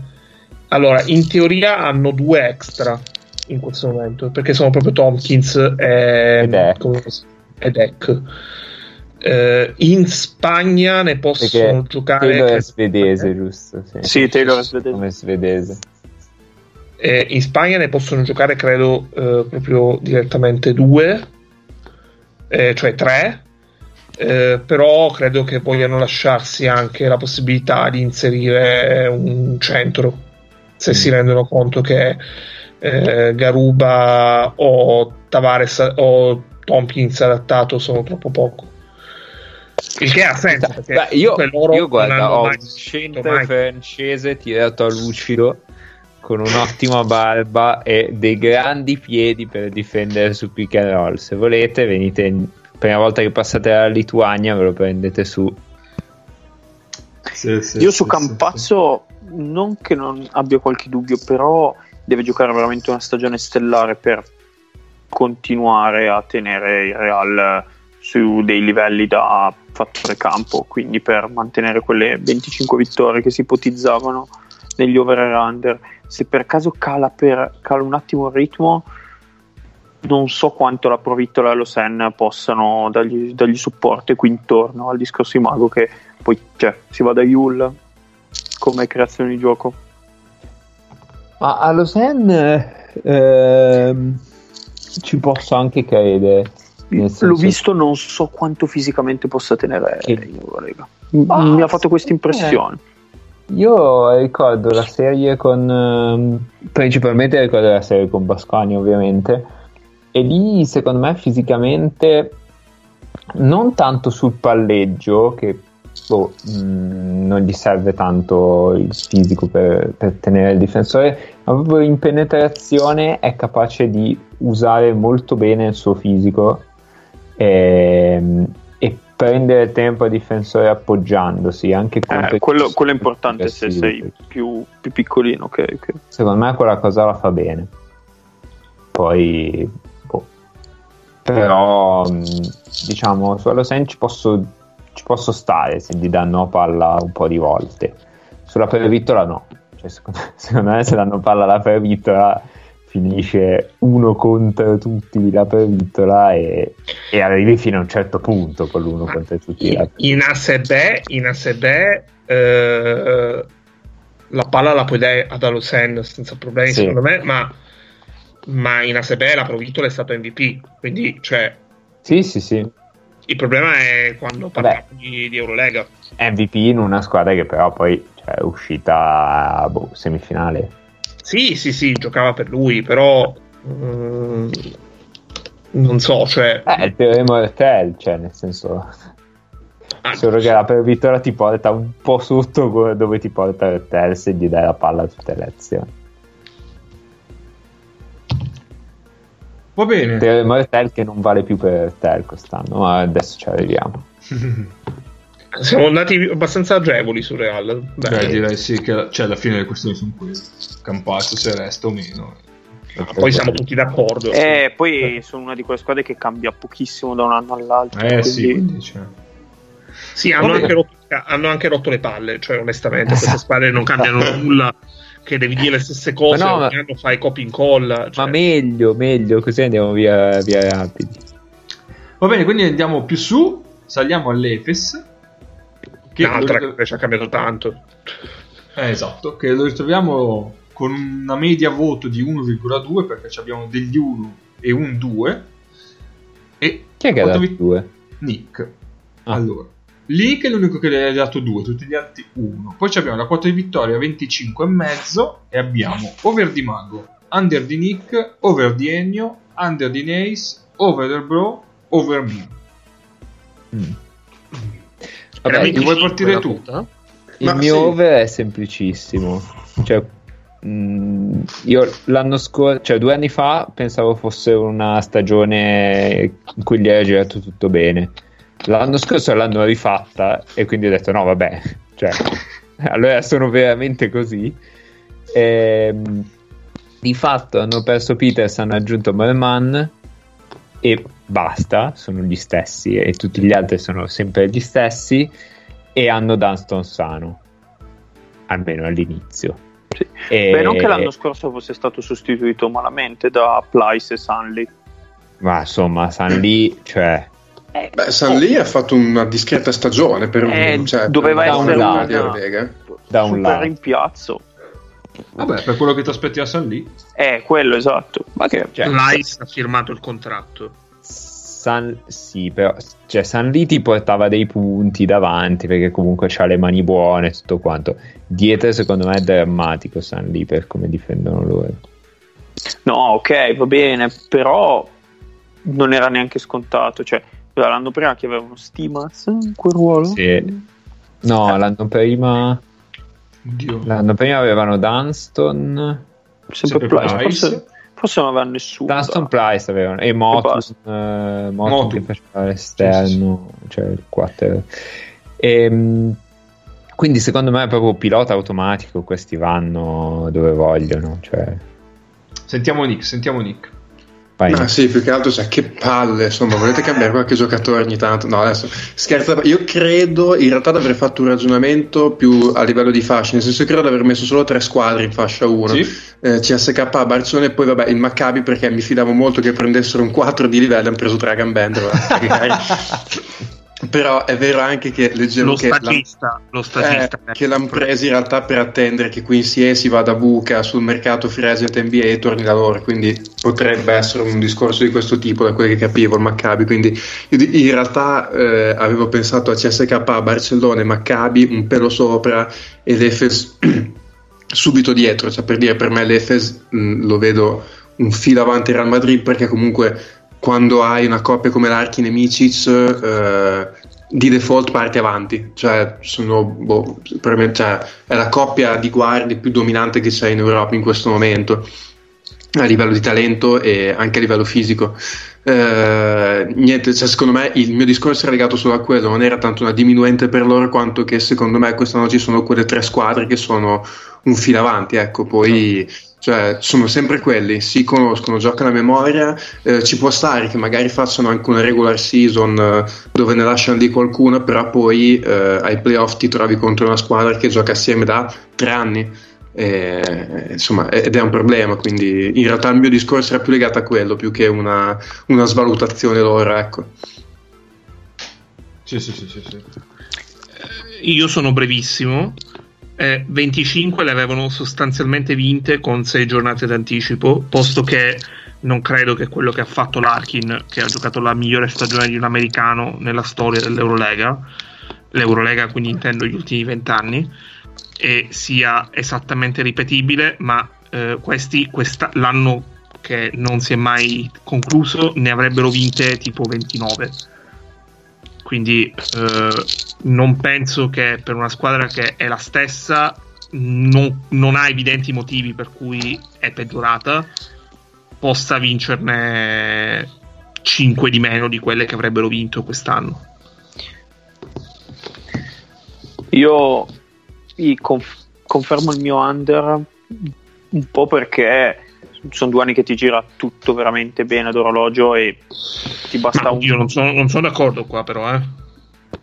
Allora, in teoria hanno due extra in questo momento, perché sono proprio Tompkins e, E Deck. e. Eh, in Spagna ne possono Perché giocare Taylor è svedese, giusto? Sì, sì, Taylor è svedese. come svedese. Eh, in Spagna ne possono giocare, credo, eh, proprio direttamente due, eh, cioè tre. eh, però credo che vogliano lasciarsi anche la possibilità di inserire un centro se si rendono conto che eh, Garuba o Tavares o Tompkins adattato sono troppo poco. Il che ha senso Beh, io, io guarda, ho un mai- francese tirato a lucido con un'ottima barba e dei grandi piedi per difendere su pick and roll. Se volete, venite in- prima volta che passate dalla Lituania, ve lo prendete su. Sì, sì, Io sì, su sì, Campazzo non che non abbia qualche dubbio, però deve giocare veramente una stagione stellare per continuare a tenere il Real su dei livelli da fattore campo, quindi per mantenere quelle 25 vittorie che si ipotizzavano negli over e under. Se per caso cala, per, cala un attimo il ritmo, non so quanto la Provittola e lo Sen possano dargli, dargli supporto e qui intorno al discorso di Mago che poi cioè, si va da Yul come creazione di gioco. Ma a Lausanne ehm, ci posso anche credere. L'ho visto, non so quanto fisicamente possa tenere Che- in Eurolega. Mi ha fatto questa impressione. Io ricordo la serie con. ehm, principalmente ricordo la serie con Bascani, ovviamente. E lì, secondo me, fisicamente, non tanto sul palleggio, che boh, mh, non gli serve tanto il fisico per, per tenere il difensore, ma proprio in penetrazione è capace di usare molto bene il suo fisico ehm, e prendere tempo al difensore appoggiandosi anche Eh, quello, difensori quello è importante se sei più, più piccolino. Che, che- secondo me quella cosa la fa bene poi boh. però mh, diciamo su Alosen ci posso, ci posso stare se gli danno palla un po' di volte sulla pervittola no cioè, secondo, secondo me se danno palla alla pervittola finisce uno contro tutti la pervittola e, e arrivi fino a un certo punto con l'uno Ma contro tutti in, in ASB, in ASB eh, la palla la puoi dare ad Alosen senza problemi, Sì. secondo me, ma, ma in ASB la Provitola è stato MVP, quindi cioè, sì sì sì il problema è quando parliamo di, di Eurolega. MVP in una squadra che però poi cioè, è uscita boh, semifinale Sì, sì, sì, giocava per lui, però mm, non so, cioè Eh, il teorema Ortel, cioè nel senso, ah, solo che la pervittola ti porta un po' sotto dove ti porta Ortel se gli dai la palla a tutte le azioni. Va Il bene. teorema Ortel che non vale più per Ortel quest'anno, ma adesso ci arriviamo. siamo andati abbastanza agevoli su Real. Beh, Beh, direi sì che cioè, alla fine le questioni sono quelle. Campazzo se resta o meno. poi siamo tutti d'accordo. Eh, poi sono una di quelle squadre che cambia pochissimo da un anno all'altro. Eh sì, quindi- quindi cioè. Sì, hanno anche, rotto, hanno anche rotto le palle, cioè onestamente queste Esatto. squadre non cambiano nulla, che devi dire le stesse cose, Ma no, ogni ma- anno fai copy in call. cioè- Ma meglio, meglio, così andiamo via, via rapidi. Va bene, quindi andiamo più su, saliamo all'Efes. Che Un'altra lo- che ci ha cambiato tanto. Eh, esatto, che lo ritroviamo con una media voto di 1,2 perché ci abbiamo degli 1 e un 2. E Chi è che ha dato vi- due? Nick. Ah. Allora, Link è l'unico che le ha dato 2, tutti gli altri 1. Poi ci abbiamo la quota di vittoria 25,5 e abbiamo over di Mago, under di Nick, over di Ennio, under di Nace, over del Bro, over me. Mm. Vabbè, ti vuoi 25 partire tu? quota? Il Ma mio sì. over è semplicissimo. Cioè, mh, io l'anno scorso, cioè due anni fa, pensavo fosse una stagione in cui gli era girato tutto bene. L'anno scorso l'hanno rifatta e quindi ho detto: no, vabbè, cioè, allora sono veramente così. Ehm, di fatto hanno perso Peters, hanno aggiunto Merman e basta, sono gli stessi e tutti gli altri sono sempre gli stessi e hanno Dunston sano, almeno all'inizio. Sì. E- Beh, non che l'anno scorso fosse stato sostituito malamente da Plyce e Sunley. Ma insomma, San lì, cioè, Beh, San Lee ha fatto una discreta stagione per Eh, cioè, doveva per essere una. Da un super lato. rimpiazzo. Vabbè, per quello che ti aspetti a San lì. Eh, quello esatto. Ma che cioè, Lice ha firmato il contratto. San, sì, però cioè, San Lì ti portava dei punti davanti perché comunque c'ha le mani buone e tutto quanto. Dietro, secondo me, è drammatico San Lì per come difendono loro. No, ok, va bene, però non era neanche scontato. Cioè, l'anno prima che avevano Stimaz in quel ruolo. Sì. No, l'anno prima, Oddio. l'anno prima avevano Dunston, Sempre Sempre Plyce, Plyce. Forse, forse non aveva nessuno. Dunston. Price avevano e basta. eh, Motun. che faceva l'esterno, cioè il 4. Ehm, quindi secondo me è proprio pilota automatico, questi vanno dove vogliono, cioè Sentiamo Nick, sentiamo Nick. Vai. Ah sì, più che altro, cioè, che palle, insomma, volete cambiare qualche giocatore ogni tanto? No, adesso scherzo, io credo in realtà di aver fatto un ragionamento più a livello di fascia, nel senso che credo di aver messo solo tre squadre in fascia 1, Sì? eh, CSK, Barcellona e poi vabbè il Maccabi perché mi fidavo molto che prendessero un 4 di livello, hanno preso tre a gambendolo. Però è vero anche che leggevo Lo che stagista, lo stagista. eh, che l'hanno preso in realtà per attendere che Quincy si vada a buca sul mercato free agent NBA e torni da loro, quindi potrebbe essere un discorso di questo tipo da quello che capivo il Maccabi, quindi in realtà eh, avevo pensato a CSK, a Barcellona e Maccabi un pelo sopra e l'Efes subito dietro, cioè per dire per me l'Efes mh, lo vedo un filo avanti al Real Madrid perché comunque quando hai una coppia come Larkin e Micic eh, di default parti avanti. Cioè sono boh, me, cioè, è la coppia di guardie più dominante che c'è in Europa in questo momento a livello di talento e anche a livello fisico. Eh, niente, cioè, secondo me il mio discorso era legato solo a quello non era tanto una diminuente per loro quanto che secondo me quest'anno ci sono quelle tre squadre che sono un filo avanti ecco. Poi cioè, sono sempre quelli, si conoscono, giocano a memoria, eh, ci può stare che magari facciano anche una regular season eh, dove ne lasciano di qualcuno, però poi eh, ai playoff ti trovi contro una squadra che gioca assieme da tre anni. Eh, insomma, ed è un problema, quindi in realtà il mio discorso era più legato a quello, più che una, una svalutazione loro, ecco. Sì, sì, sì, sì, sì. Io sono brevissimo. Eh, 25 le avevano sostanzialmente vinte con 6 giornate d'anticipo, posto che non credo che quello che ha fatto Larkin, che ha giocato la migliore stagione di un americano nella storia dell'Eurolega, l'Eurolega quindi intendo gli ultimi 20 anni, e sia esattamente ripetibile, ma eh, questi questa- l'anno che non si è mai concluso ne avrebbero vinte tipo 29 quindi eh, non penso che per una squadra che è la stessa non, non ha evidenti motivi per cui è peggiorata possa vincerne 5 di meno di quelle che avrebbero vinto quest'anno. Io conf- confermo il mio under un po' perché sono due anni che ti gira tutto veramente bene ad orologio e ti basta un io non sono, non sono d'accordo qua però eh.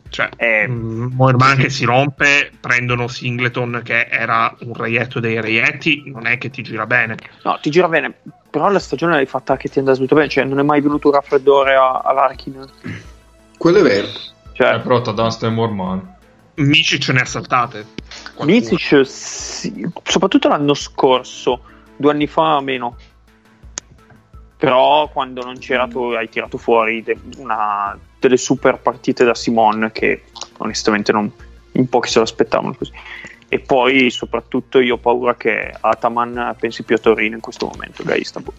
cioè Eh, mm, Moerman che si rompe prendono Singleton che era un reietto dei reietti non è che ti gira bene No, ti gira bene, però la stagione l'hai fatta che ti è andata tutto bene, cioè non è mai venuto un raffreddore a- all'Arkin. Quello è vero. Cioè, Eh, però Dunstan e Morman. Mici ne ha saltate. Micic, sì, soprattutto l'anno scorso, due anni fa meno. Però quando non c'era tu hai tirato fuori de- una- delle super partite da Simon che onestamente non, in pochi se lo aspettavano così. E poi soprattutto io ho paura che Ataman pensi più a Torino in questo momento che a Istanbul.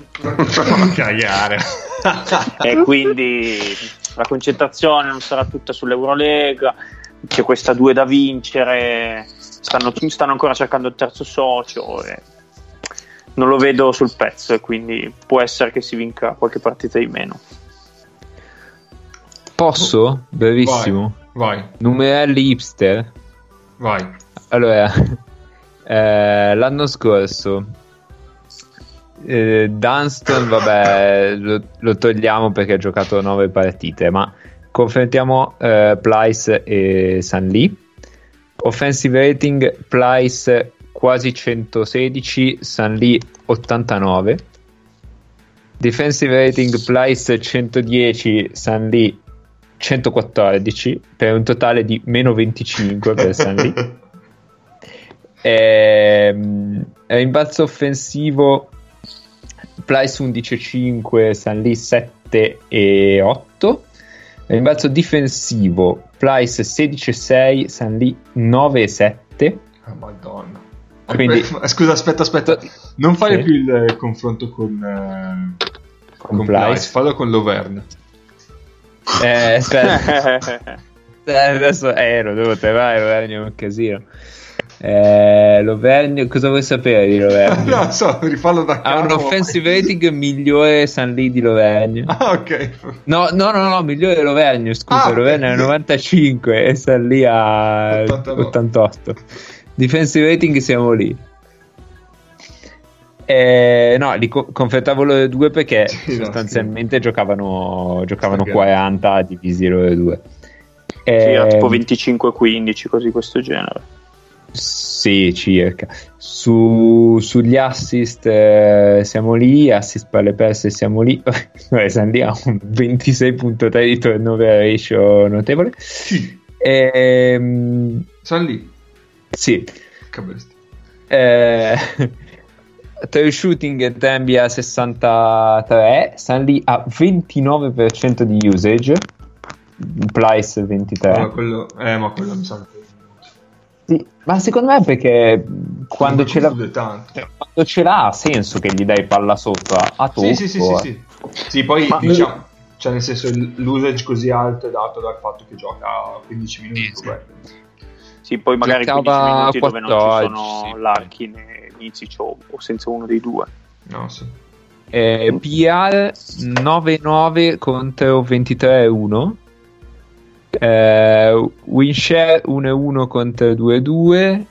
Cagare. e quindi la concentrazione non sarà tutta sull'Eurolega c'è questa due da vincere stanno, stanno ancora cercando il terzo socio e non lo vedo sul pezzo e quindi può essere che si vinca qualche partita di meno Posso? Brevissimo. Vai, Numerelli hipster. vai. Allora, eh, l'anno scorso eh, Dunston, vabbè, lo, lo togliamo perché ha giocato 9 partite, ma confrontiamo eh, Plyce e San Lee. Offensive rating Plyce quasi 116, San Lee 89. Defensive rating Plyce 110, San Lee 114 per un totale di meno 25 per San Lee. Ehm, rimbalzo offensivo Plyce 11,5 San Lee 7 e 8 rimbalzo difensivo Plyce 16,6 San Lee 9 e 7 Ah, Madonna. Quindi- Scusa, aspetta, aspetta. Non fare Sì. più il eh, confronto con, eh, con con Plyce Plyce, fallo con Loverne. eh, aspetta Eh, adesso eh, lo devo trovare Lovernio è un casino eh, Lovernio cosa vuoi sapere di Lovernio? no, so, rifallo da ha un capo. offensive rating migliore San Lee di Lovernio Ah, ok. No, no, no, no, migliore Lovernio, scusa, Ah, Lovernio è ok. 95 e sta lì a 89. 88. Defensive rating siamo lì. Eh, no, li co- confertavo loro due perché Sì, no, sostanzialmente giocavano, giocavano Sì, 40 divisi loro due. Sì, era Eh, tipo 25-15 così questo genere Sì, circa. Su- sugli assist eh, siamo lì, assist per le perse siamo lì. Vabbè, siamo lì a un 26.3 di turnover ratio notevole. Sì, Ehm, sono lì. Sì. Che bestia. Eh, True shooting entrambi a 63, stanno lì a 29% di usage. Price 23. Ma quello, eh, ma quello mi sa che Sì, ma secondo me è perché quando ce, l'ha, quando ce l'ha ha senso che gli dai palla sotto a, a tocco. Sì, sì, sì, sì, eh. sì. Sì, poi Ma- diciamo, cioè nel senso l'usage così alto è dato dal fatto che gioca a 15 minuti. Sì, sì. poi magari 15 Giocava minuti dove non ci 14, sono sì. l'archi né Nizic o, senza uno dei due. No, sì. Eh, PR 9-9 contro 23-1. Eh, Winshare 1-1 contro 2-2.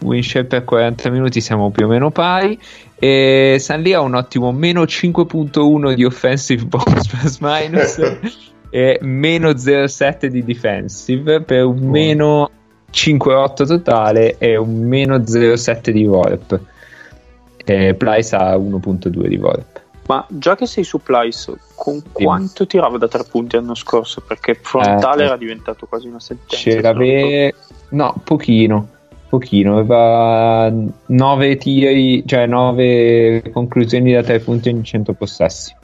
Winshare per 40 minuti siamo più o meno pari. E San Lì ha un ottimo meno 5.1 di offensive bonus plus minus e meno 0.7 di defensive per un meno 5.8 totale e un meno 0.7 di warp. E Plyce ha 1.2 di warp. Ma già che sei su Plyce, con quanto tirava da tre punti l'anno scorso? Perché frontale Eh, era diventato quasi una sentenza. C'era be- no, pochino, pochino, aveva 9 tiri, cioè 9 conclusioni da 3 punti ogni 100 possessi.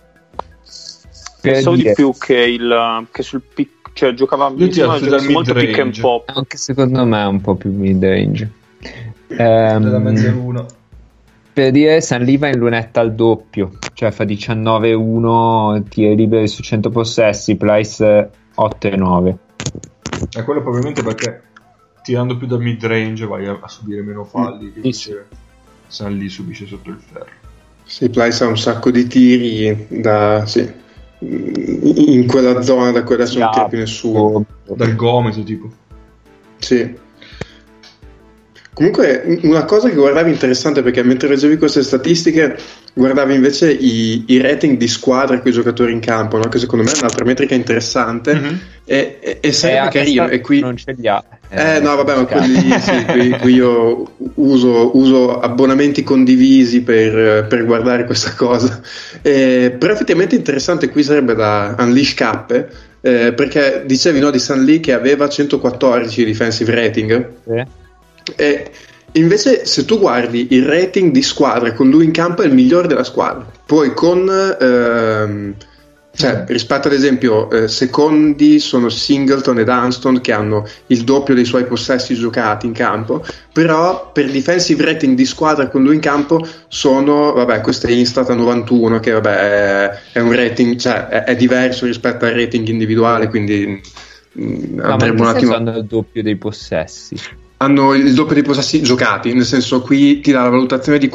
Per Pensavo dire, di più che, il, che sul pick, cioè giocava tira più dal molto pick and pop. anche secondo me è un po' più mid range. Luna. per dire San Liva in lunetta al doppio, cioè fa 19-1 tiri liberi su 100 possessi, Price 8-9. È quello probabilmente perché tirando più da mid range vai a, a subire meno falli. Che Sì, San lì subisce sotto il ferro. Sì, Plyce ha un sacco di tiri da, sì, in quella zona da cui adesso non tira più nessuno. Dal gomito, tipo. Sì. Comunque, una cosa che guardavi interessante perché mentre leggevi queste statistiche, guardavi invece i, i rating di squadra con i giocatori in campo, no? che secondo me è un'altra metrica interessante Mhm. e, e, e Eh, sarebbe a carino. E qui, non ce li ha. Eh, no, vabbè, ma quelli sì, qui, qui io uso, uso abbonamenti condivisi per, per guardare questa cosa. Eh, però effettivamente interessante qui sarebbe da Unleash Cappe, eh, perché dicevi no, di San Lee che aveva 114 defensive rating. Sì. E invece, se tu guardi il rating di squadra con lui in campo, è il migliore della squadra. Poi, con ehm, cioè, rispetto ad esempio, eh, secondi sono Singleton e Dunston che hanno il doppio dei suoi possessi giocati in campo. Però, per defensive rating di squadra con lui in campo, sono vabbè, questo è Instat a 91, che vabbè, è, è un rating, cioè è, è diverso rispetto al rating individuale. Quindi mm, No, un attimo hanno il doppio dei possessi. hanno il doppio dei possessi giocati, nel senso qui ti dà la valutazione di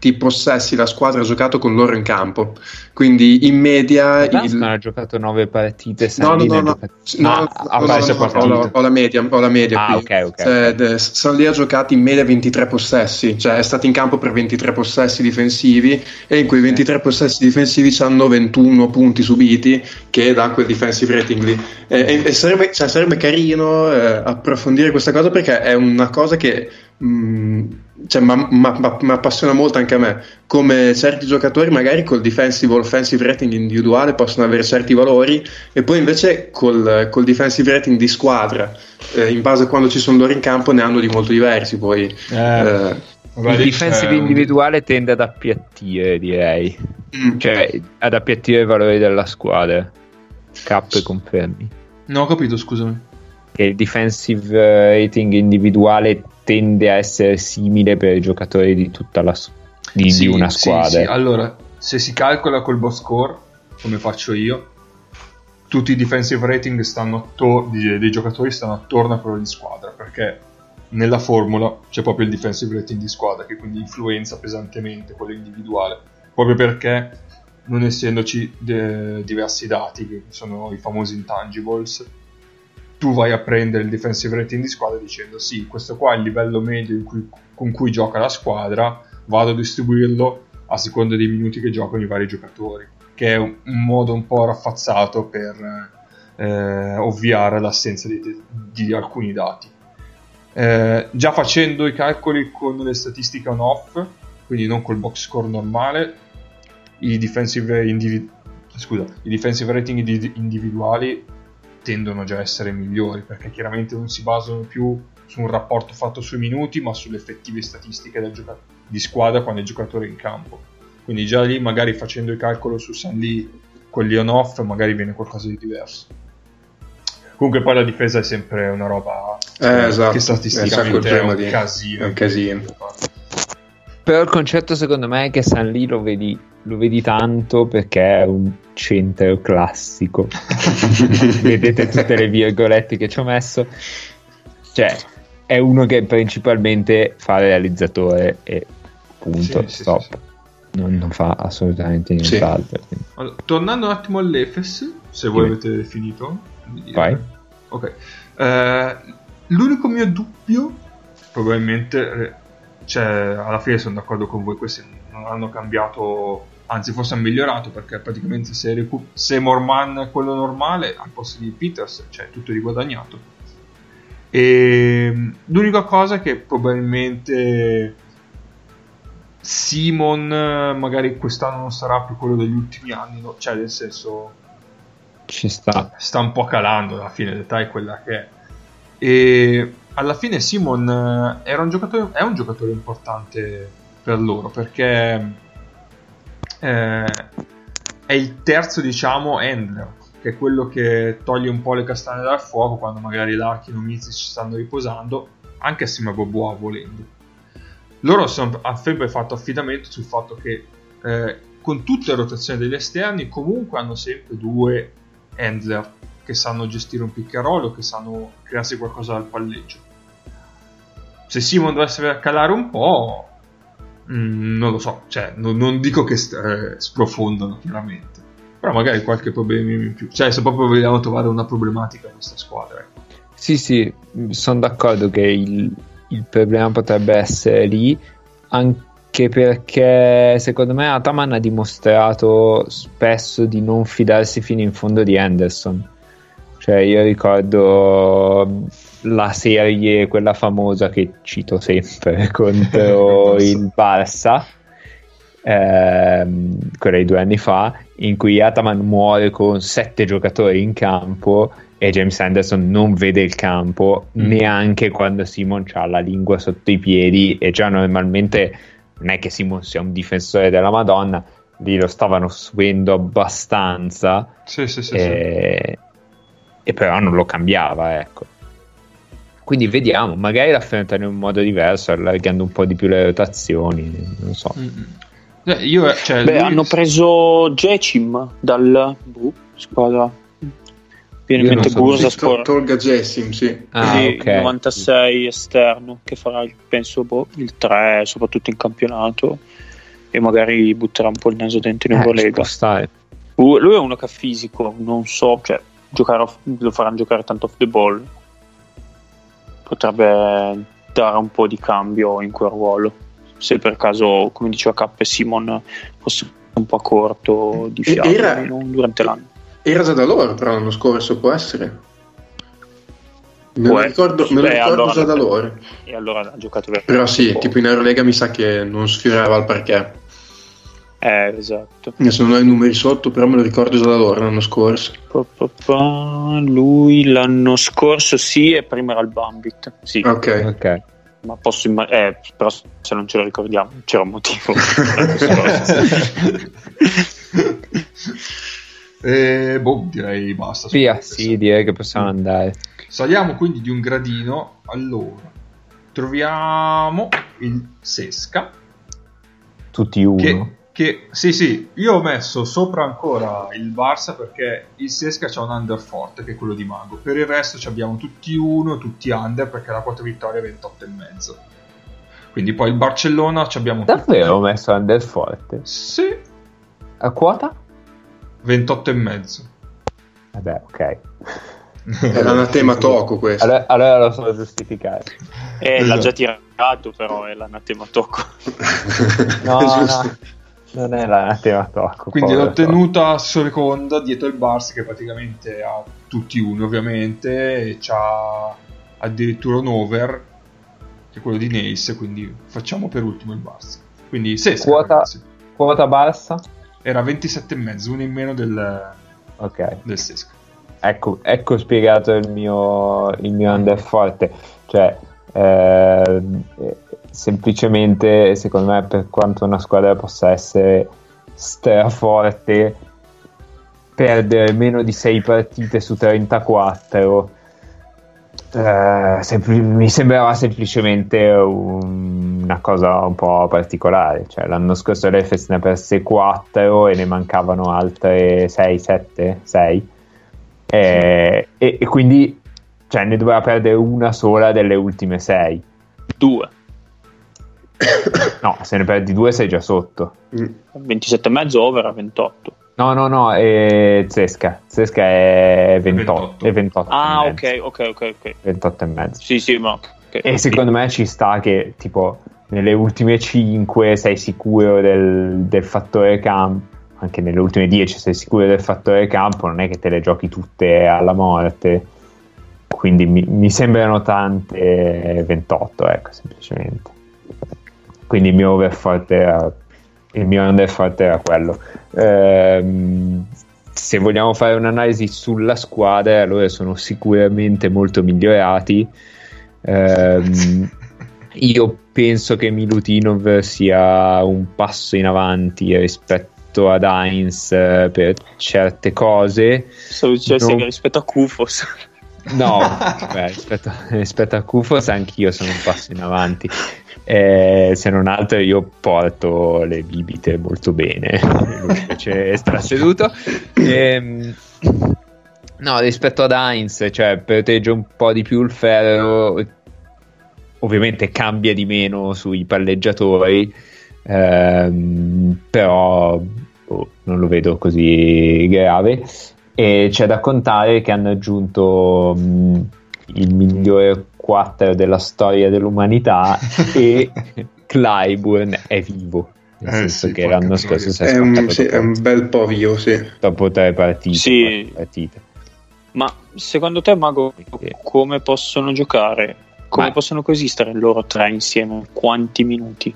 quanti possessi la squadra ha giocato con loro in campo. Quindi in media il... ha giocato 9 partite, No, no, no, no, ho, la, media, ho la media Ah, qui. ok, ok, Eh, ok. de- Sanlì ha giocato in media 23 possessi, cioè è stato in campo per 23 possessi difensivi e in quei 23 possessi difensivi hanno 21 punti subiti che dà quel defensive rating lì. E, e- e sarebbe, cioè, sarebbe carino eh, approfondire questa cosa perché è una cosa che mm, cioè, ma- ma- ma- mi appassiona molto anche a me come certi giocatori magari col defensive offensive rating individuale possono avere certi valori e poi invece col, col defensive rating di squadra eh, in base a quando ci sono loro in campo ne hanno di molto diversi poi eh, Vabbè, il defensive individuale tende ad appiattire, direi. mm. Cioè, ad appiattire i valori della squadra. K confermi. No, ho capito, scusami. Che il defensive eh, rating individuale tende a essere simile per i giocatori di tutta la di, Sì, di una sì, squadra. sì. Allora, se si calcola col box score, come faccio io, tutti i defensive rating stanno attor- dei giocatori stanno attorno a quello di squadra, perché nella formula c'è proprio il defensive rating di squadra che quindi influenza pesantemente quello individuale, proprio perché non essendoci de- diversi dati, che sono i famosi intangibles, tu vai a prendere il defensive rating di squadra dicendo sì, questo qua è il livello medio cui- con cui gioca la squadra, vado a distribuirlo a seconda dei minuti che giocano i vari giocatori, che è un, un modo un po' raffazzato per eh, ovviare l'assenza di, di alcuni dati. Eh, già facendo i calcoli con le statistiche on-off, quindi non col box score normale, i defensive, indivi- scusa, i defensive rating indiv- individuali tendono già a essere migliori perché chiaramente non si basano più su un rapporto fatto sui minuti ma sulle effettive statistiche del gioca- di squadra quando il giocatore è in campo quindi già lì magari facendo il calcolo su San Lee quelli on off magari viene qualcosa di diverso comunque poi la difesa è sempre una roba Eh, esatto. che È statisticamente è, problema un di- casino è un casino. Però il concetto secondo me è che San Lee lo vedi, lo vedi tanto perché è un centro classico. Vedete tutte le virgolette che ci ho messo. Cioè, è uno che principalmente fa realizzatore e punto, Sì, stop. sì, sì. Non, non fa assolutamente nient'altro. Allora, tornando un attimo all'Efes, se voi avete finito. Vai. Ok. Eh, l'unico mio dubbio, probabilmente, eh, cioè, alla fine sono d'accordo con voi, questi non hanno cambiato, anzi forse hanno migliorato perché praticamente se, recu- se Morman è quello normale, al posto di Peters, c'è tutto riguadagnato. E mm, l'unica cosa è che probabilmente Simon magari quest'anno non sarà più quello degli ultimi anni, no? cioè nel senso Ci sta. sta un po' calando alla fine l'età è quella che è e alla fine Simon eh, un giocatore, è un giocatore importante per loro perché eh, è il terzo diciamo handler che è quello che toglie un po' le castagne dal fuoco quando magari Larkin o Mizic ci stanno riposando anche assieme a Boboa volendo. Loro sono, hanno sempre fatto affidamento sul fatto che eh, con tutte le rotazioni degli esterni comunque hanno sempre due handler che sanno gestire un pick che sanno crearsi qualcosa dal palleggio. Se Simon dovesse calare un po', mm, non lo so, cioè, non, non dico che st- eh, sprofondano chiaramente, però magari qualche problema in più. Cioè, se proprio vogliamo trovare una problematica a questa squadra. ecco. Sì, sì, sono d'accordo che il, il problema potrebbe essere lì, anche perché secondo me Ataman ha dimostrato spesso di non fidarsi fino in fondo di Anderson. Cioè, io ricordo la serie, quella famosa che cito sempre contro il Barça, ehm, quella di due anni fa, in cui Ataman muore con sette giocatori in campo e James Anderson non vede il campo Mm. neanche quando Simon ha la lingua sotto i piedi e già normalmente non è che Simon sia un difensore della Madonna, lì lo stavano subendo abbastanza Sì, sì, sì. sì. E, però non lo cambiava, ecco. Quindi vediamo, magari l'affrontano in un modo diverso, allargando un po' di più le rotazioni, non so. Mm-mm. Eh, io, cioè, Beh, lui- hanno preso Jecim dal boh, squadra. Viene in mente so Bursa Sì, to- Sport. tolga Jessim, sì. Ah, Sì, ok. 96 esterno che farà penso boh, il 3 soprattutto in campionato e magari butterà un po' il naso dentro in Eh, può stare. lui è uno che ha fisico non so cioè off- lo faranno giocare tanto off the ball potrebbe dare un po' di cambio in quel ruolo se per caso come diceva K Simon fosse un po' corto di fiato era- durante l'anno Era già da loro, però l'anno scorso può essere. Me lo ricordo, me lo Beh, ricordo allora- già da loro. e allora ha giocato veramente Però sì, tipo in Eurolega mi sa che non sfiorava il perché. Eh esatto Adesso non ho i numeri sotto, però me lo ricordo già da loro l'anno scorso. Pa, pa, pa, lui l'anno scorso sì e prima era il Bambit sì Ok. Ok. ma posso immaginare eh, però se non ce lo ricordiamo c'era un motivo Eh, boh, direi basta. Via, sì, direi che possiamo andare. Saliamo quindi di un gradino. Allora, troviamo il Sesca. Tutti uno. Che, che- sì, sì, io ho messo sopra ancora il Barça perché il Sesca c'ha un under forte che è quello di Mago. Per il resto ci abbiamo tutti uno, tutti under perché la quota vittoria è 28 e mezzo. Quindi poi il Barcellona ci abbiamo Davvero ho messo Under forte? Sì, A quota? 28 e mezzo. Vabbè, ok. È l'anatema Toco questo. Allora, allora lo so giustificare. eh, l'ha Esatto. già tirato però è l'anatema tocco No, no, giusto. Non è l'anatema tocco. Quindi l'ho tenuta seconda dietro il Barça che praticamente ha tutti uno ovviamente e c'ha addirittura un over che è quello di Nace, quindi facciamo per ultimo il Barça. Quindi Sesca, Quota, ragazzi. quota Barça? era 27,5, uno in meno del, Ok. del Sesca. Ecco, ecco spiegato il mio, il mio under forte. Cioè, eh, semplicemente, secondo me, per quanto una squadra possa essere straforte, perdere meno di 6 partite su 34 eh, sempli- mi sembrava semplicemente un- una cosa un po' particolare. Cioè, l'anno scorso l'Efes ne perse 4 e ne mancavano altre 6, 7, 6. Eh, e, e quindi cioè, ne doveva perdere una sola delle ultime 6. Due. No, se ne perdi due sei già sotto. Mm. 27,5 over a 28. No, no, no, è Zesca. Zesca è 28. 28. È 28 Ah, e ok, mezzo. ok, ok, ok. 28 e mezzo. Sì, sì, ma... ok. E secondo me ci sta che tipo nelle ultime 5 sei sicuro del, del fattore campo, anche nelle ultime 10 sei sicuro del fattore campo, non è che te le giochi tutte alla morte. Quindi mi, mi sembrano tante 28, ecco, semplicemente. Quindi il mio over forte era, il mio under forte era quello. Ehm, se vogliamo fare un'analisi sulla squadra, allora sono sicuramente molto migliorati. Ehm, io penso che Milutinov sia un passo in avanti rispetto ad Heinz eh, per certe cose. Stavo dicendo No. che rispetto a Kufos. No, beh, rispetto, rispetto a Kufos anch'io sono un passo in avanti. Eh, se non altro io porto le bibite molto bene, lui invece sta seduto. Ehm, no, rispetto ad Heinz, cioè protegge un po' di più il ferro, ovviamente cambia di meno sui palleggiatori, ehm, però boh, non lo vedo così grave. E c'è da contare che hanno aggiunto mh, il migliore 4 della storia dell'umanità e Clyburn è vivo. Nel Eh, senso sì, che l'anno scorso si è È un, sì, è un bel po' vivo, sì. dopo tre partite. Sì. quattro partite. Ma secondo te, Mago, come possono giocare? Come Ma- possono coesistere loro tre insieme? Quanti minuti?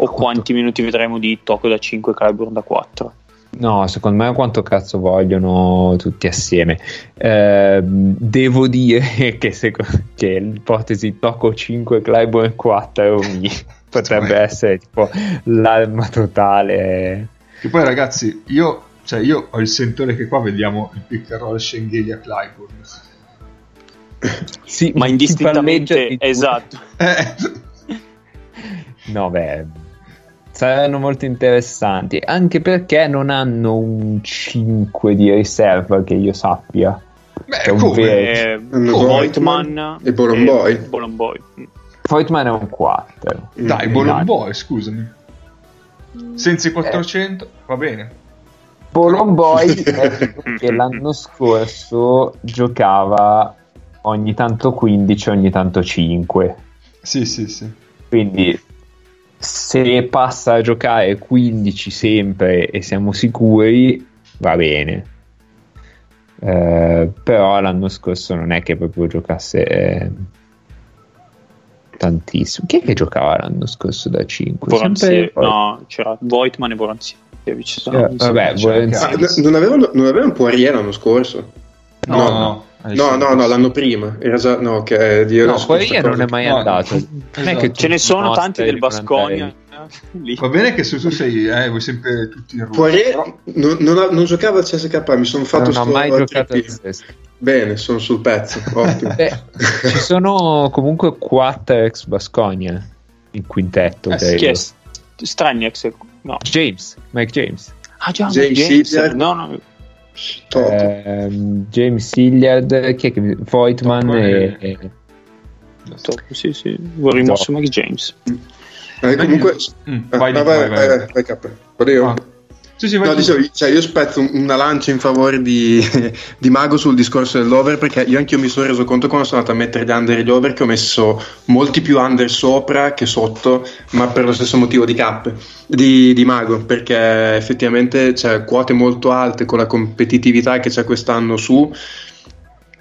O quanti minuti vedremo di Tocco da 5 e Clyburn da 4? No, secondo me quanto cazzo vogliono tutti assieme. Ehm, devo dire che, seco- che l'ipotesi Tocco 5 Clyburn 4 mi potrebbe essere tipo l'arma totale. E poi ragazzi, io, cioè, io ho il sentore che qua vediamo il pick and roll Schengelia Clyburn. Sì, Ma indistintamente, esatto. Eh, No, beh, saranno molto interessanti, anche perché non hanno un 5 di riserva che io sappia. beh, È un come? vero- Eh, Voigtman e Bolomboy. Bolomboy. Voigtman è un 4. Dai, Mm. Bolon Boy, scusami. Senza i 400, va bene. Bolomboy è che l'anno scorso giocava ogni tanto 15, ogni tanto 5. Sì, sì, sì. Quindi se passa a giocare 15 sempre e siamo sicuri, va bene. Eh, però l'anno scorso non è che proprio giocasse eh, tantissimo. Chi è che giocava l'anno scorso da 5? Voranzie- no, c'era Voigtman e Voranzievich. sono- Eh, vabbè, anche Ah, non avevano, non avevano Poirier l'anno scorso? No, No, no. No, no, no, l'anno prima. Era già, no, che Dio No, scorsa non è mai No, andato. esatto. Non è che Ce ne sono tanti del Basconia. andare Lì. Va bene che se tu sei, eh, vuoi sempre tutti in ruolo. Però- non, non non giocava al CSK, mi sono fatto Non ho mai giocato al. Bene, sono sul pezzo, ottimo. Beh, ci sono comunque 4 ex Basconia in quintetto. Eh. Chi è? Straniax? No. James, Mike James. Ah già, James James. No, no. Ehm, James Hilliard, chi è che Voigtman e, eh. e- Top, sì, sì. Ho rimosso Mike James. Eh, comunque, Mm, Ah, vai, vai, vai, vai, vai, vai. vai, vai, K. Vado io? Ah. Sì, sì, No, dicevo, cioè, io spezzo un- una lancia in favore di, di Mago sul discorso dell'over perché io anche io mi sono reso conto quando sono andato a mettere gli under e gli over che ho messo molti più under sopra che sotto ma per lo stesso motivo di cap di, di Mago perché effettivamente c'è quote molto alte con la competitività che c'è quest'anno su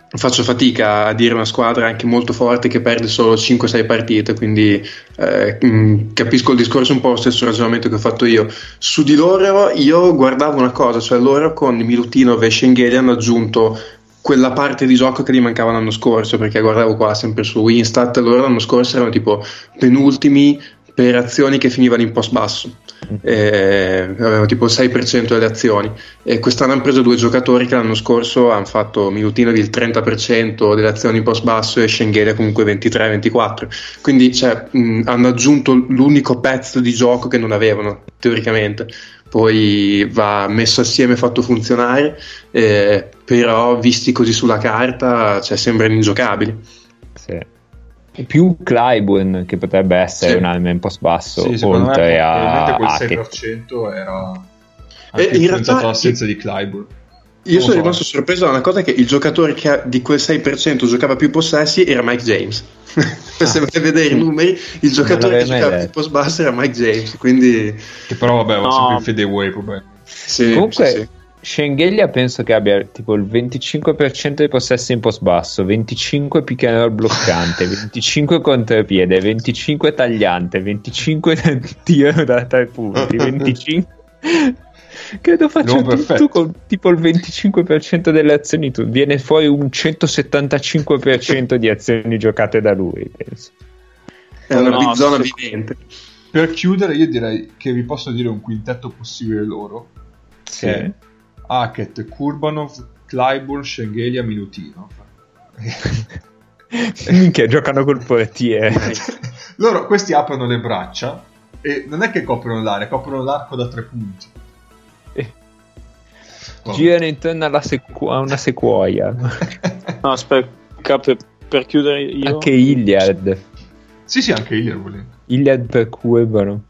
faccio fatica a dire una squadra anche molto forte che perde solo 5-6 partite, quindi eh, mh, capisco il discorso un po' lo stesso ragionamento che ho fatto io. Su di loro io guardavo una cosa, cioè loro con Milutinov e Schengheli hanno aggiunto quella parte di gioco che gli mancava l'anno scorso, perché guardavo qua sempre su Winstat, loro l'anno scorso erano tipo penultimi per azioni che finivano in post basso eh, avevano tipo il 6% delle azioni. E quest'anno hanno preso due giocatori che l'anno scorso hanno fatto Milutinovi il 30% delle azioni post basso e Schengelia comunque 23-24 quindi cioè, mh, hanno aggiunto l'unico pezzo di gioco che non avevano teoricamente. Poi va messo assieme e fatto funzionare eh, però visti così sulla carta cioè, sembrano ingiocabili. Sì più Clyburn che potrebbe essere sì. un almen post basso sì, oltre me, a quel 6% era anche eh, in realtà l'assenza di Clyburn. Io sono so. rimasto sorpreso da una cosa che il giocatore che di quel 6% giocava più possessi era Mike James. Se vai a vedere i numeri il giocatore che giocava più post basso era Mike James quindi che però vabbè va no. sempre in fedeway probabilmente sì, comunque sì, Schengelia penso che abbia tipo il 25% dei possessi in post basso, 25 pick and roll bloccante, 25 contropiede, 25 tagliante, 25 tiro da 3 punti, 25 credo faccia tutto con tipo il 25% delle azioni tu. viene fuori un 175% di azioni giocate da lui penso. è una no, zona vivente per chiudere io direi che vi posso dire un quintetto possibile loro sì. Che Hackett, Kurbanov, Clyburn, Schengelia, Minutinov. Minchia, giocano col portiere. Loro, questi aprono le braccia e non è che coprono l'area, coprono l'arco da tre punti. Eh. Girano intorno alla sequ- a una sequoia. no, aspetta, per, per, chiudere io... Anche Iliad. Sì, sì, anche Iliad volendo. Iliad per Kurbano.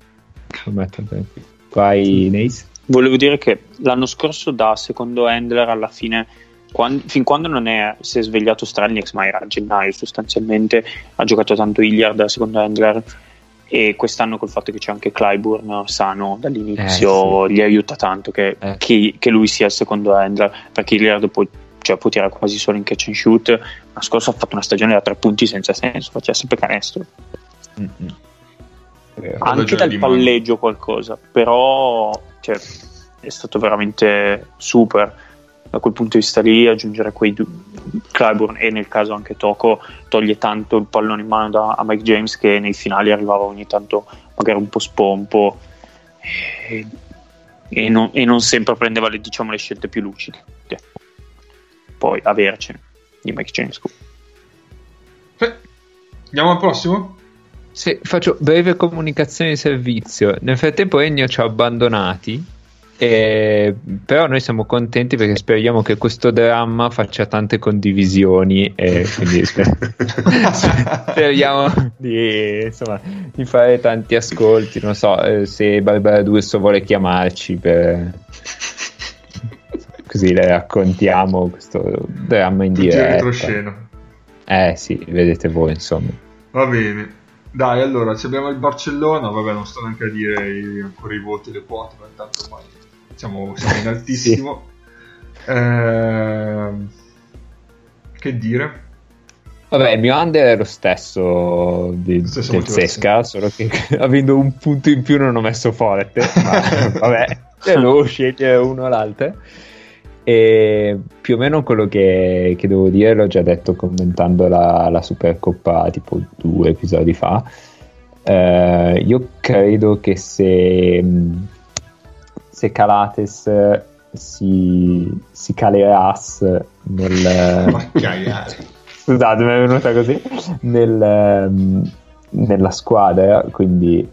Vai, Nace. Volevo dire che l'anno scorso da secondo Handler alla fine quando, fin quando non è, si è svegliato Strelnieks, ma era a gennaio sostanzialmente, ha giocato tanto Hilliard secondo Handler e quest'anno col fatto che c'è anche Clyburn sano dall'inizio eh, sì. gli aiuta tanto che, eh. che, che, lui sia il secondo Handler perché Hilliard può, cioè, può tirare quasi solo in catch and shoot l'anno scorso ha fatto una stagione da tre punti senza senso faceva sempre canestro mm-hmm. anche dal palleggio qualcosa però cioè, è stato veramente super. Da quel punto di vista lì aggiungere quei due Clyburn e nel caso anche Toko toglie tanto il pallone in mano da, a Mike James che nei finali arrivava ogni tanto magari un po' spompo e, e, non, e non, sempre prendeva le, diciamo, le scelte più lucide. Poi avercene di Mike James. Andiamo al prossimo sì, faccio breve comunicazione di servizio. Nel frattempo Ennio ci ha abbandonati, e... però noi siamo contenti perché speriamo che questo dramma faccia tante condivisioni e quindi sper... speriamo di, insomma, di, fare tanti ascolti. Non so eh, se Barbara D'Urso vuole chiamarci per... così le raccontiamo questo dramma in diretta. Eh sì, vedete voi insomma. Va bene. Dai, allora, se abbiamo il Barcellona, vabbè, non sto neanche a dire ancora i voti le quote, ma intanto ormai siamo, siamo in altissimo. eh, che dire? Vabbè, il mio under è lo stesso di, stesso del Sesca, solo che avendo un punto in più non ho messo forte, ma vabbè, devo scegliere uno o l'altro. E più o meno quello che, che devo dire l'ho già detto commentando la, la Supercoppa tipo due episodi fa. Eh, io credo che se, se Calates si, si calerasse nel... Scusate, mi è venuta così. Nel, nella squadra, quindi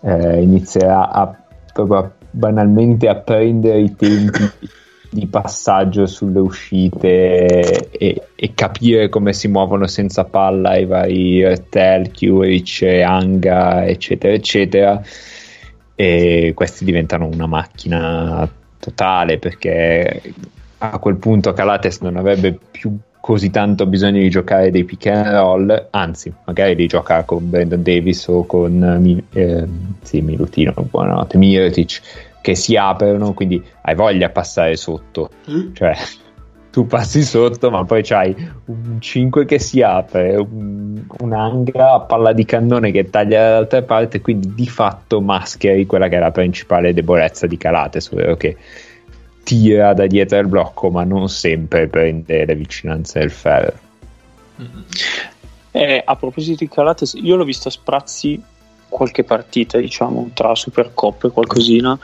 eh, inizierà a, proprio banalmente a prendere i tempi di passaggio sulle uscite e, e, capire come si muovono senza palla i vari Ertel, Curich, Anga, eccetera, eccetera. E questi diventano una macchina totale perché a quel punto Calates non avrebbe più così tanto bisogno di giocare dei pick and roll, anzi, magari li gioca con Brandon Davis o con eh, sì, Milutino, buonanotte, Mirotic che si aprono, quindi hai voglia di passare sotto. Mm. Cioè, tu passi sotto, ma poi c'hai un 5 che si apre, un, un'angra a palla di cannone che taglia dall'altra parte, quindi di fatto mascheri quella che è la principale debolezza di Calates, ovvero che tira da dietro il blocco, ma non sempre prende le vicinanze del ferro. Eh, a proposito di Calates, io l'ho visto a sprazzi qualche partita, diciamo, tra Supercoppe e qualcosina.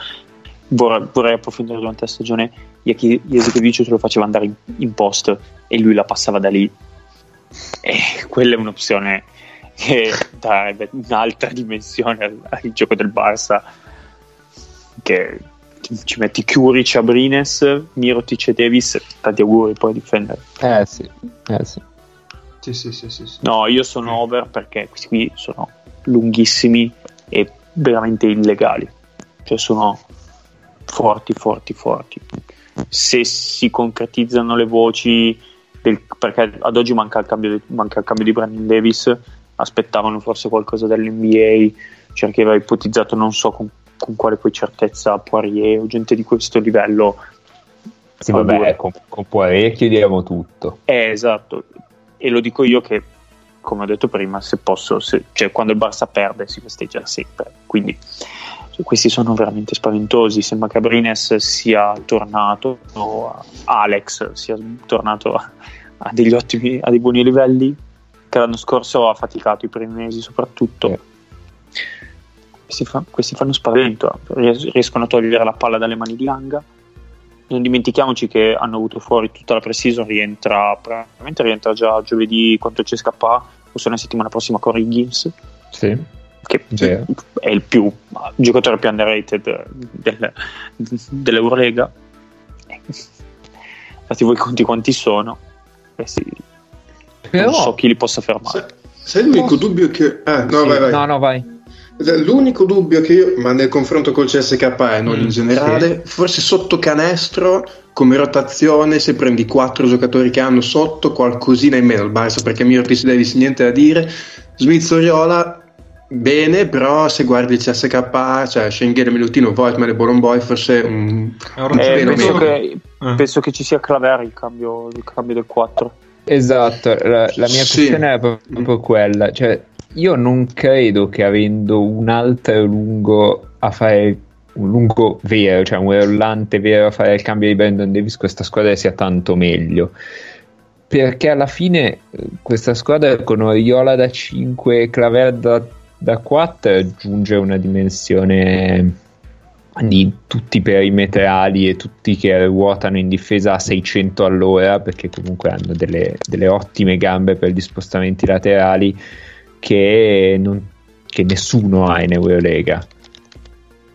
Vorrei, vorrei approfondire durante la stagione. Jasikevic ce lo faceva andare in, in post e lui la passava da lì. E quella è un'opzione che darebbe un'altra dimensione al, al gioco del Barça. Che ci metti Curic, Abrines, Mirotic e Davis. Tanti auguri poi a difendere. Eh sì, eh sì. Sì, sì, sì, sì, sì. No, io sono over perché questi qui sono lunghissimi e veramente illegali. Cioè sono forti, forti, forti. Se si concretizzano le voci, del, perché ad oggi manca il, cambio di, manca il cambio di Brandon Davis, aspettavano forse qualcosa dall'NBA, cerchi aveva ipotizzato non so con, con quale poi certezza Poirier o gente di questo livello. Sì, vabbè, con, con Poirier chiediamo tutto. Eh, esatto, e lo dico io che come ho detto prima se posso se, cioè quando il Barça perde si festeggia sempre quindi questi sono veramente spaventosi. Sembra che Brines sia tornato o Alex sia tornato a, degli ottimi a dei buoni livelli. Che l'anno scorso ha faticato i primi mesi soprattutto. Sì. questi, fa- questi fanno spavento. Ries- riescono a togliere la palla dalle mani di Langa. Non dimentichiamoci che hanno avuto fuori tutta la pre-season, rientra, probabilmente rientra già giovedì quanto ci scappa, forse la settimana prossima con Higgins, Sì. Che Vero. è il più il giocatore più underrated del, dell'Eurolega. Fate voi conti quanti sono. Eh sì, Però, non so chi li possa fermare. Sai l'unico dubbio che... Ah, no, Sì, vai, vai. no, no, vai. L'unico dubbio che io, ma nel confronto col CSK e non Mm, in generale, forse sotto canestro, come rotazione, se prendi quattro giocatori che hanno sotto, qualcosina in meno il Barça, perché Mirotic Davis niente da dire, Smith Oriola bene, però se guardi il CSK, cioè Schengen, Milutino, Voigtman e Bolomboy, forse un... Un Eh, meno, penso, meno. che, Eh. penso che ci sia Claver il cambio, il cambio del 4. Esatto, la, la mia Sì. questione è proprio quella, cioè io non credo che avendo un altro lungo a fare un lungo vero, cioè un rollante vero a fare il cambio di Brandon Davis, questa squadra sia tanto meglio. Perché alla fine eh, questa squadra con Oriola da 5 e Claver da, da 4 aggiunge una dimensione di tutti i perimetrali e tutti che ruotano in difesa a 600 all'ora perché comunque hanno delle, delle ottime gambe per gli spostamenti laterali che, non- che nessuno ha in Eurolega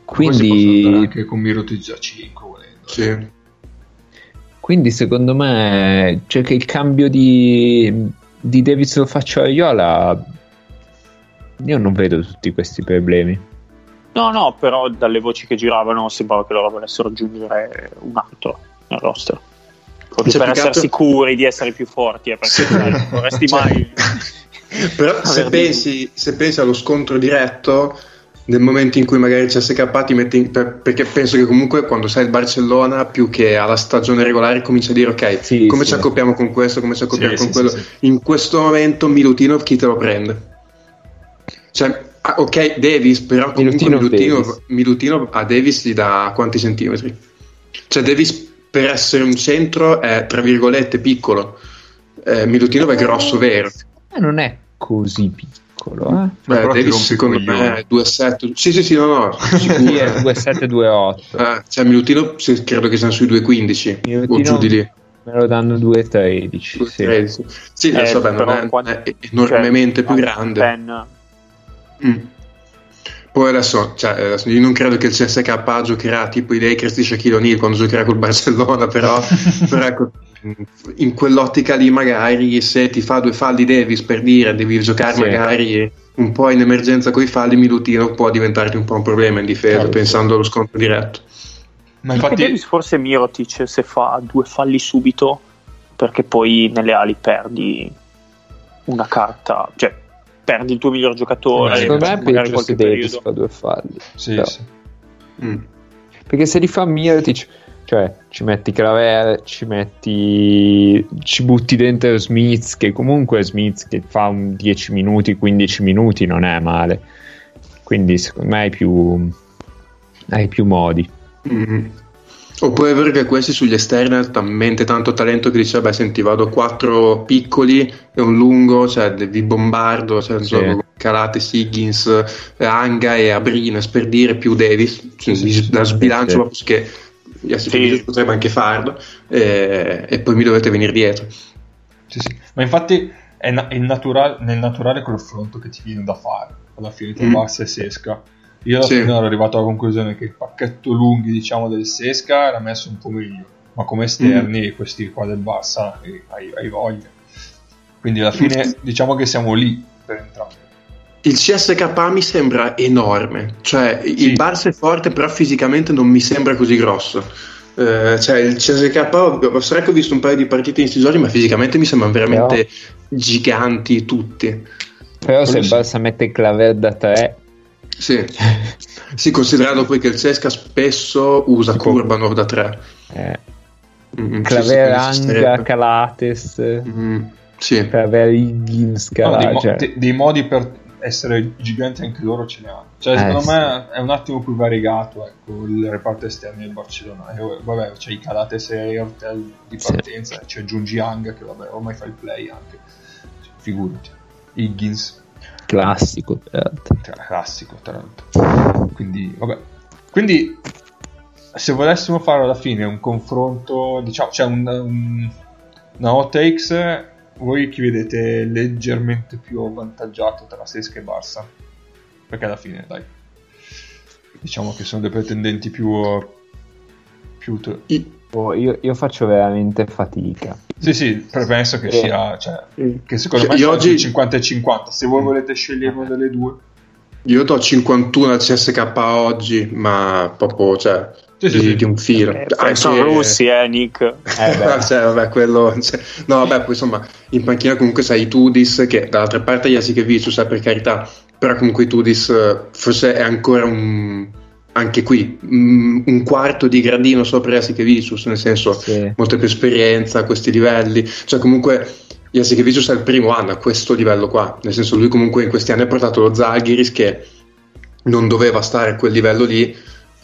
quindi, anche con Mirotic a 5 volendo. Sì. quindi secondo me cioè che il cambio di, di Davis lo faccia Ariola io non vedo tutti questi problemi No, no, però dalle voci che giravano sembrava che loro volessero aggiungere un altro nel roster. Proprio Cioè, per essere altro- sicuri di essere più forti, eh, perché non vorresti Cioè, mai... Però se pensi, se pensi allo scontro diretto, nel momento in cui magari il CSK ti mette in, per- perché penso che comunque quando sei il Barcellona più che alla stagione regolare comincia a dire ok Sì, come sì. ci accoppiamo con questo come ci accoppiamo Sì, con sì, quello sì, sì. in questo momento Milutinov chi te lo prende cioè ah, ok Davis però comunque Milutinov, Davis. Milutinov a Davis gli dà quanti centimetri cioè Davis per essere un centro è tra virgolette piccolo eh, Milutinov è grosso vero Eh, non è così piccolo eh? Ma Beh, però ti Davis secondo me è 2,7 sì sì sì no no Sì, sicuro è 2,7-2,8 Eh, cioè Milutino sì, credo che siano sui 2,15 o Milutino- giù di lì me lo danno 2,13 sì. 2,13. sì Eh, adesso vabbè, non è, quando- è enormemente cioè, più grande Penn, Mm. poi adesso, cioè, adesso io non credo che il CSK giocherà tipo i Lakers di Shaquille O'Neal quando giocherà col Barcellona però, però ecco in quell'ottica lì magari se ti fa due falli Davis per dire devi giocare Sì. magari un po' in emergenza con i falli Milutino può diventarti un po' un problema in difesa Certo. pensando allo scontro diretto Ma infatti, Davis forse Mirotic se fa due falli subito perché poi nelle ali perdi una carta, cioè perdi il tuo miglior giocatore, secondo me se Davis fa due falli sì, Però- sì. Mm. perché se li fa Mirotic Cioè, ci metti Claver, ci metti. ci butti dentro Smith, che comunque Smith che fa un 10 minuti, 15 minuti non è male. Quindi secondo me hai più. hai più modi. Mm. Oppure è vero che questi sugli esterni hanno talmente tanto talento che dice, vabbè, senti, vado quattro piccoli e un lungo, cioè vi bombardo, cioè, Sì. insomma, Calate, Higgins, eh, Anga e Abrines per dire più Davis, cioè, Sì, sì, da sì, sbilancio sì. proprio che gli Sì. sì. potrebbe anche farlo e, e poi mi dovete venire dietro. Sì, sì. Ma infatti è, na- è natural- nel naturale confronto che ti viene da fare alla fine tra Mm. Barça e Sesca. Io alla Sì. fine ero arrivato alla conclusione che il pacchetto lunghi diciamo del Sesca era messo un po' meglio, ma come esterni Mm. questi qua del Barça eh, hai, hai voglia. Quindi alla fine diciamo che siamo lì per entrambi. Il CSK mi sembra enorme, cioè Sì. il Barça è forte però fisicamente non mi sembra così grosso. Eh, cioè il CSK, sarà che ho visto un paio di partite in stisori ma fisicamente mi sembrano veramente giganti tutti. Però se il Barça mette Claver da 3, Sì. sì, considerando poi che il Cesca spesso usa Tipo- Kurbanov da 3. eh, Mm, Claver, sì, sì, Anga, esisterebbe. Calates, Mm, sì. Claver, Higgins, No, dei, Calates. mo- cioè, de- dei modi per essere giganti anche loro ce ne hanno. Cioè, Eh, secondo sì. me è un attimo più variegato ecco, il reparto esterno del Barcellona. E, vabbè, c'è i Calates e Ortel di Sì. partenza, c'è aggiungi Hang che vabbè, ormai fa il play anche. Cioè, Figurati. Higgins, classico, peraltro. classico tra l'altro. Quindi, vabbè. Quindi, se volessimo fare alla fine un confronto, diciamo, cioè un, un- una hot takes, voi chi vedete leggermente più avvantaggiato tra Sesca e Barça? Perché alla fine, dai, diciamo che sono dei pretendenti più... più I- Oh, io, io faccio veramente fatica. sì, sì, penso che Eh. sia... Cioè, Mm. che secondo Cioè, me oggi- sul 50 e 50. Se voi volete scegliere una delle due... Io do 51 al CSK oggi, ma proprio cioè, Sì, sì, di, sì. di un filo. Eh, poi sono Anche- russi, eh, Nick. Eh, beh. Cioè, vabbè, quello, cioè, no, vabbè, poi insomma, in panchina comunque sai Tudis, che dall'altra parte Jasikevicius, eh, per carità, però comunque Tudis eh, forse è ancora un, anche qui, mm, un quarto di gradino sopra Jasikevicius, nel senso, Sì. molta più esperienza a questi livelli, cioè comunque Jasikevicius è il primo anno a questo livello qua, nel senso lui comunque in questi anni ha portato lo Zalgiris che non doveva stare a quel livello lì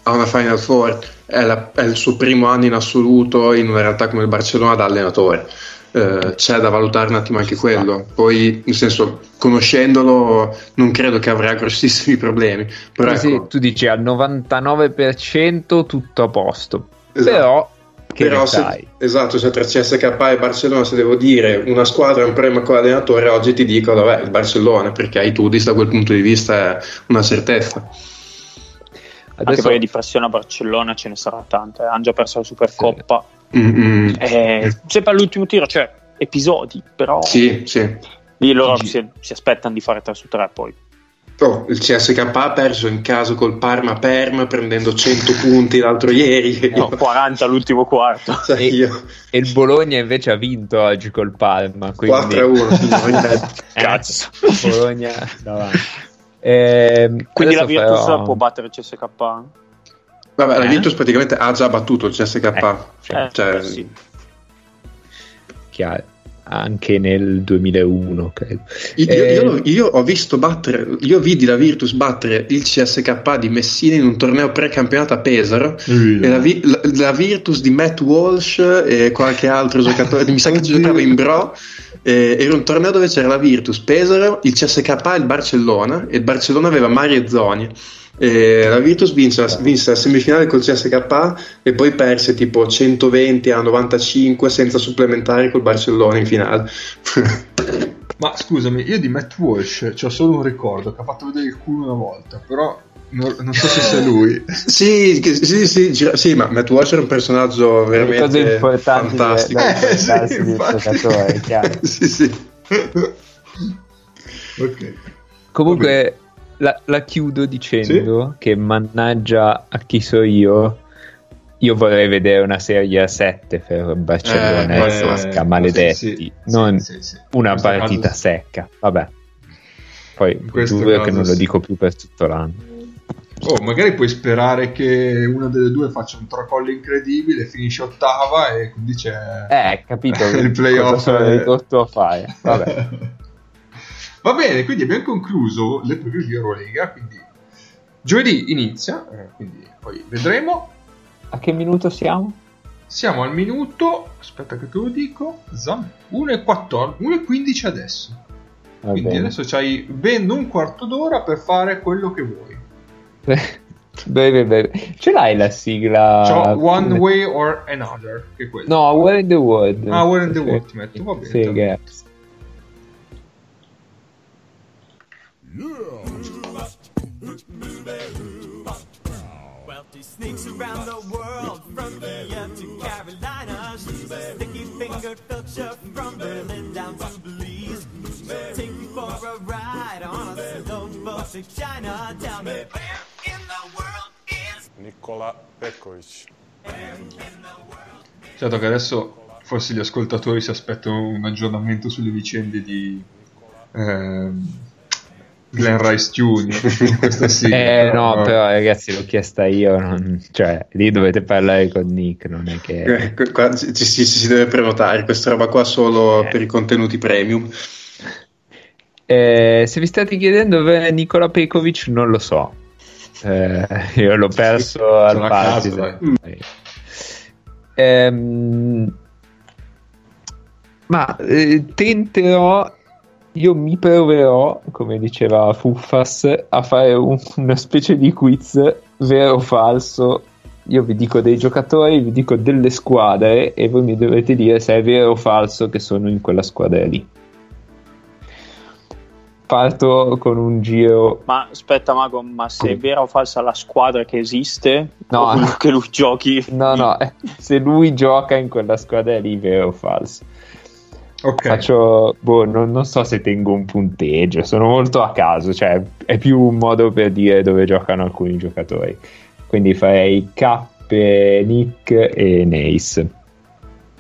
a una Final Four, è, la- è il suo primo anno in assoluto in una realtà come il Barcellona da allenatore. Eh, c'è da valutare un attimo anche quello. Poi, nel senso, conoscendolo, non credo che avrà grossissimi problemi. Però Sì, ecco, tu dici al 99% tutto a posto. Esatto. Però, che però se, sai? esatto, se tra CSK e Barcellona, se devo dire una squadra è un premio con l'allenatore, oggi ti dico, vabbè, il Barcellona, perché ai Tudis da quel punto di vista è una certezza. Anche Adesso, perché di pressione a Barcellona ce ne sarà tante. eh. Hanno già perso la Supercoppa. Mm-mm. Eh, sempre all'ultimo tiro, cioè episodi, però Sì, sì. lì loro si, si aspettano di fare 3 su 3 poi. Oh, il CSK ha perso in caso col Parma Perm prendendo 100 punti l'altro ieri. No, 40 all'ultimo quarto. Cioè, E- io e il Bologna invece ha vinto oggi col Palma. Quindi... 4 a 1. signori. Eh, Cazzo. Bologna davanti. Ehm, Quindi la Virtus farò- può battere il CSK? Vabbè, la Eh? Virtus praticamente ha già battuto il CSK. Eh, Eh, cioè, sì. chiaro, anche nel 2001, credo. io, Eh, io- io ho visto battere, io vidi la Virtus battere il CSK di Messina in un torneo precampionato a Pesaro. E la, Vi- la- la Virtus di Matt Walsh e qualche altro giocatore, mi sa che giocava in Bro. eh, era un torneo dove c'era la Virtus, Pesaro, il CSK e il Barcellona. E il Barcellona aveva Mario Zoni. E la Virtus vinse, vinse la semifinale col CSK e poi perse tipo 120 a 95 senza supplementari col Barcellona in finale. Ma scusami, io di Matt Walsh ho solo un ricordo che ha fatto vedere il culo una volta, però non, non so se sia lui. sì, sì, sì, gira- sì, ma Matt Walsh era un personaggio veramente fantastico. Eh, ricordarsi sì, giocatore, chiaro. sì, sì. ok. Comunque la, la chiudo dicendo che mannaggia a chi so io, io vorrei vedere una serie a 7 per Barcellona Eh, e Sasca, eh, maledetti, sì, sì, non sì, sì. una partita caso- secca. Vabbè, poi giuro che non lo sì. dico più per tutto l'anno. Oh, magari puoi sperare che una delle due faccia un tracollo incredibile, finisce ottava e quindi c'è Eh, capito il playoff. cosa sono ridotto a fare. Vabbè. Va bene, quindi abbiamo concluso le preview di Eurolega, quindi giovedì inizia, eh, quindi poi vedremo. A che minuto siamo? Siamo al minuto, aspetta che te lo dico, zam, 1 e 14, 1 e 15 adesso. Va Quindi bene. adesso c'hai ben un quarto d'ora per fare quello che vuoi. Bene, bene. Ce l'hai la sigla? C'ho One Way or Another, che è. No, Where in the World. Ah, Where in the. World ti metto, va bene. Sì, grazie. Wealthy sneaks around the world from India to Carolina. She's a sticky fingered filcher from Berlin down to Belize. Take you for a ride on a slow boat to China. Tell me where in the world is Nikola Pekovic. Certo che adesso forse gli ascoltatori si aspettano un aggiornamento sulle vicende di ehm, Glenn Rice Jr. Sì, Eh, no, però ragazzi, l'ho chiesta io. non- Cioè, lì dovete parlare con Nick, non è che. Eh, qua- ci, ci- si deve prenotare questa roba qua solo Eh. per i contenuti premium. Eh, se vi state chiedendo dove è Nikola Pekovic, non lo so. Eh, io l'ho perso al Sono a caso, Partizan. Ehm, ma eh, tenterò, io mi proverò, come diceva Fuffas, a fare un- una specie di quiz vero o falso. Io vi dico dei giocatori, vi dico delle squadre e voi mi dovete dire se è vero o falso che sono in quella squadra lì. Parto con un giro. Ma aspetta, Mago, ma se è vera o falsa la squadra che esiste? No. o quello che lui giochi? No, no, eh, se lui gioca in quella squadra lì, vero o falso. Ok, Faccio, boh, non, non so se tengo un punteggio, sono molto a caso, cioè è più un modo per dire dove giocano alcuni giocatori. Quindi farei K, Nick e Nace.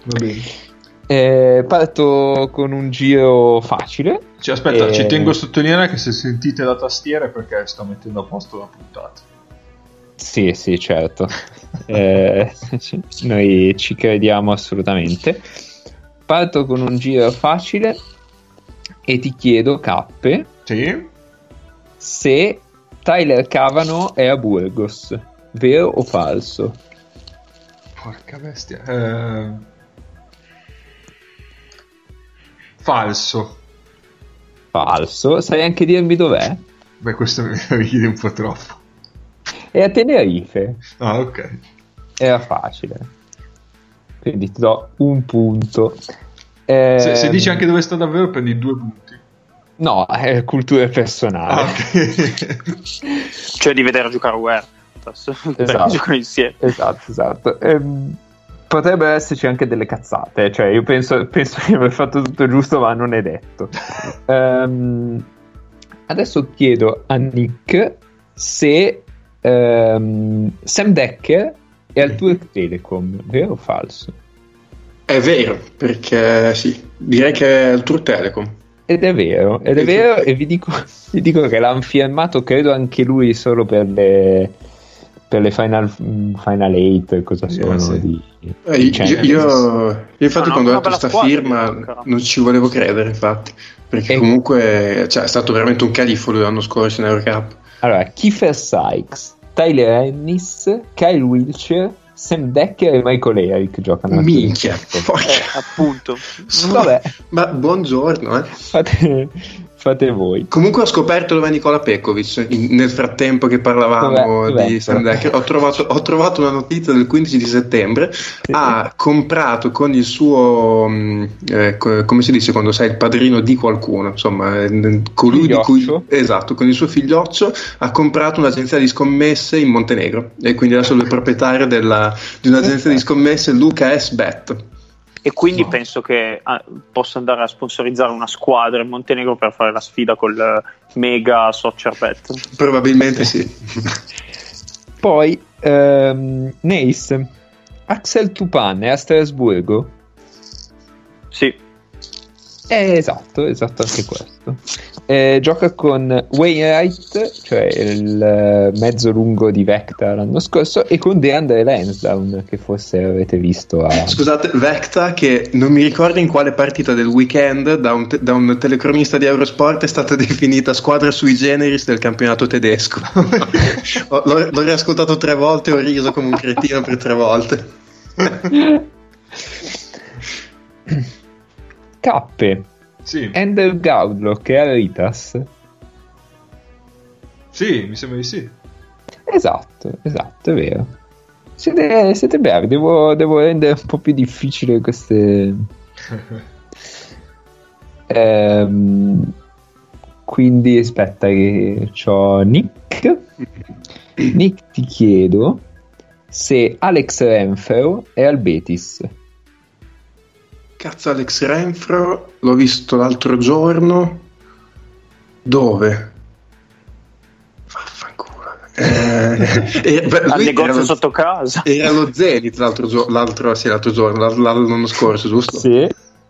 va bene. Eh, parto con un giro facile. Cioè, aspetta, Eh, ci tengo a sottolineare che se sentite la tastiera è perché sto mettendo a posto la puntata. Sì, sì, certo. Eh, noi ci crediamo assolutamente. Parto con un giro facile e ti chiedo, Cappe, Sì? se Tyler Cavano è a Burgos, vero o falso? Porca bestia. Eh, Falso. Falso. Sai anche dirmi dov'è? Beh, questo mi richiede un po' troppo. È a Tenerife. Ah, ok. Era facile. Quindi ti do un punto. Eh, Se, se dici anche dove sta davvero, prendi due punti. No, è cultura personale. Ah, ok. Cioè di vedere giocare Ware. Esatto. giocano insieme. Esatto, esatto. Ehm, potrebbero esserci anche delle cazzate, cioè io penso, penso di aver fatto tutto giusto, ma non è detto. Ehm, adesso chiedo a Nick se ehm, Sam Decker è al Turk Telecom, vero o falso? È vero, perché sì, direi che è il Tour Telecom. Ed è vero, ed è vero, e vi dico, vi dico che l'hanno firmato, credo anche lui, solo per le, per le Final, Final 8, cosa Sì, sono sì. di, Eh, io, io- io infatti No, quando ho letto bella sta squadra, firma però. non ci volevo credere infatti, perché E- comunque cioè, è stato veramente un califfo lui l'anno scorso in Eurocup. Allora, Kiefer Sykes, Tyler Ennis, Kyle Wilcher, Sam Decker e Michael Eric giocano Minchia, Eh, appunto. Vabbè, ma buongiorno eh. fate, fate voi. Comunque ho scoperto dove è Nicola Pekovic in- nel frattempo che parlavamo? Dov'è? di Sam Decker. Ho trovato, ho trovato una notizia del 15 di settembre. Ha comprato con il suo, mh, eh, co- come si dice quando sei il padrino di qualcuno, insomma, eh, colui di cui, Figlioccio. esatto, con il suo figlioccio ha comprato un'agenzia di scommesse in Montenegro e quindi adesso è il proprietario della- di un'agenzia di scommesse Luca S. Bet. E quindi No. penso che ah, possa andare a sponsorizzare una squadra in Montenegro per fare la sfida col eh, mega soccer bet. Probabilmente sì. Poi, ehm, Nace, Axel Tupan è a Strasburgo? Sì, Eh, esatto, esatto anche questo. Eh, gioca con Wainwright, cioè il eh, mezzo lungo di Vecta l'anno scorso, e con DeAndre Lansdowne, che forse avete visto a... Scusate, Vecta, che non mi ricordo in quale partita del weekend da un, te- da un telecronista di Eurosport è stata definita squadra sui generis del campionato tedesco. Ho- l'ho, l'ho riascoltato tre volte e ho riso come un cretino per tre volte. Cappe, Sì, Ender Gaudlock e Aritas. sì, mi sembra di sì. Esatto, esatto, è vero. Siete, siete bravi, devo, devo rendere un po' più difficile queste... Ehm, quindi aspetta che c'ho Nick. Nick ti chiedo se Alex Renfro è al Betis. Cazzo, Alex Renfro, l'ho visto l'altro giorno. Dove? Vaffanculo. Eh, eh, beh, Al negozio era lo- sotto casa. Era lo Zenith l'altro, gio- l'altro, sì, l'altro giorno, l'anno scorso, giusto? Sì.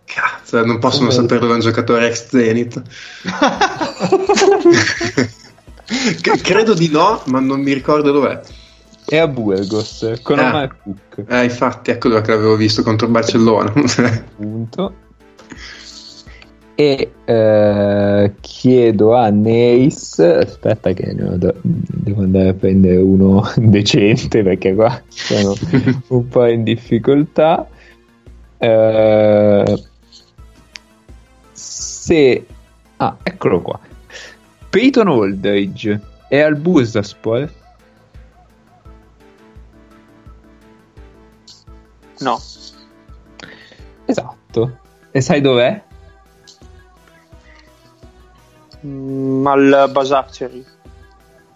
Cazzo, non posso non Come- sapere dove è un giocatore ex Zenith. C- credo di no, ma non mi ricordo dov'è. È a Burgos con Ah. Omar Cook. Eh, infatti, ecco dove che l'avevo visto contro Barcellona. Punto. E eh, chiedo a Neis, aspetta che da- devo andare a prendere uno decente perché qua sono un po' in difficoltà. Eh, se... Ah, eccolo qua. Peyton Aldridge è al Bursaspor? No, Esatto. E sai dov'è? Mm, al Basaceri.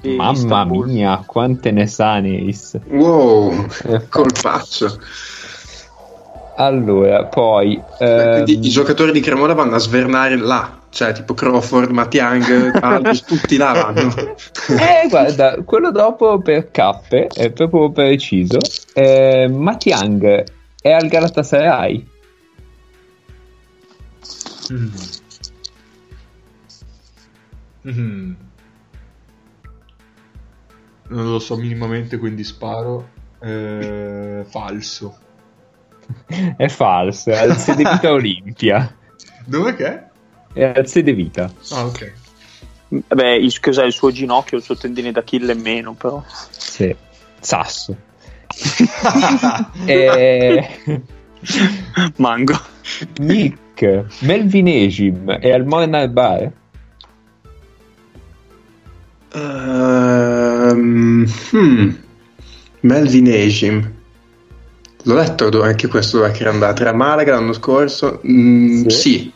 di Mamma Istanbul. mia, quante ne sa Neis. wow, colpaccio. Allora, poi... Eh, Quindi ehm, i giocatori di Cremona vanno a svernare là, cioè tipo Crawford, Matiang, tutti là vanno. eh, guarda, quello dopo per cappe è proprio preciso. Eh, Matiang è al Galatasaray. Mm. Mhm. Non lo so minimamente, quindi sparo. Eh, falso. È falso, è al Vita Olimpia. Dove che è? È al Sede Vita. Ah, ok. Beh, il, cos'è, il suo ginocchio, il suo tendine d'Achille meno, però. Sì. Sasso. Eh, Mango. Nick, Melvin Ejim è al Mornar Bar. Ehm, hmm. Melvin Ejim. L'ho letto anche questo dove che era andato. Era a Malaga l'anno scorso? Mm, Sì. sì.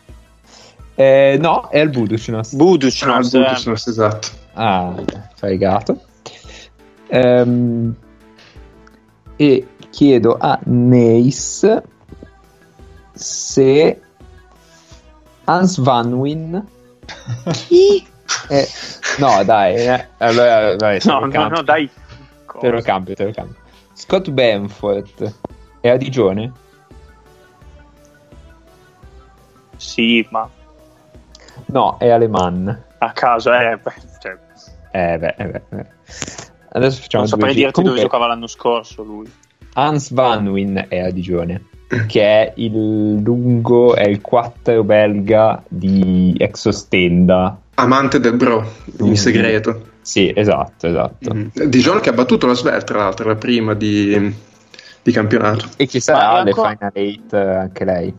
Eh, no, è al Buducnost. Buduc, Ah, il Budućnost, esatto. Ah, fregato. Ehm, e chiedo a Neis se Hans Van Win Eh, no, dai, eh, allora vai, te No, lo no, cambio. no, dai. Te lo cambio, te lo cambio. Scott Benford è a Digione? Sì, ma No, è Aleman. a caso, eh, beh, cioè, Eh beh, eh beh, eh. Adesso facciamo non saprei dirti Comunque, dove giocava l'anno scorso lui. Hans Van Win è a Digione, che è il lungo, è il 4 belga di Exostenda. Amante del bro, in Mm. segreto. Sì, esatto, esatto. Mm. Dijon che ha battuto la Svel, tra l'altro, la prima di, di campionato. E chi Ma sarà è le ancora- Final 8 anche lei?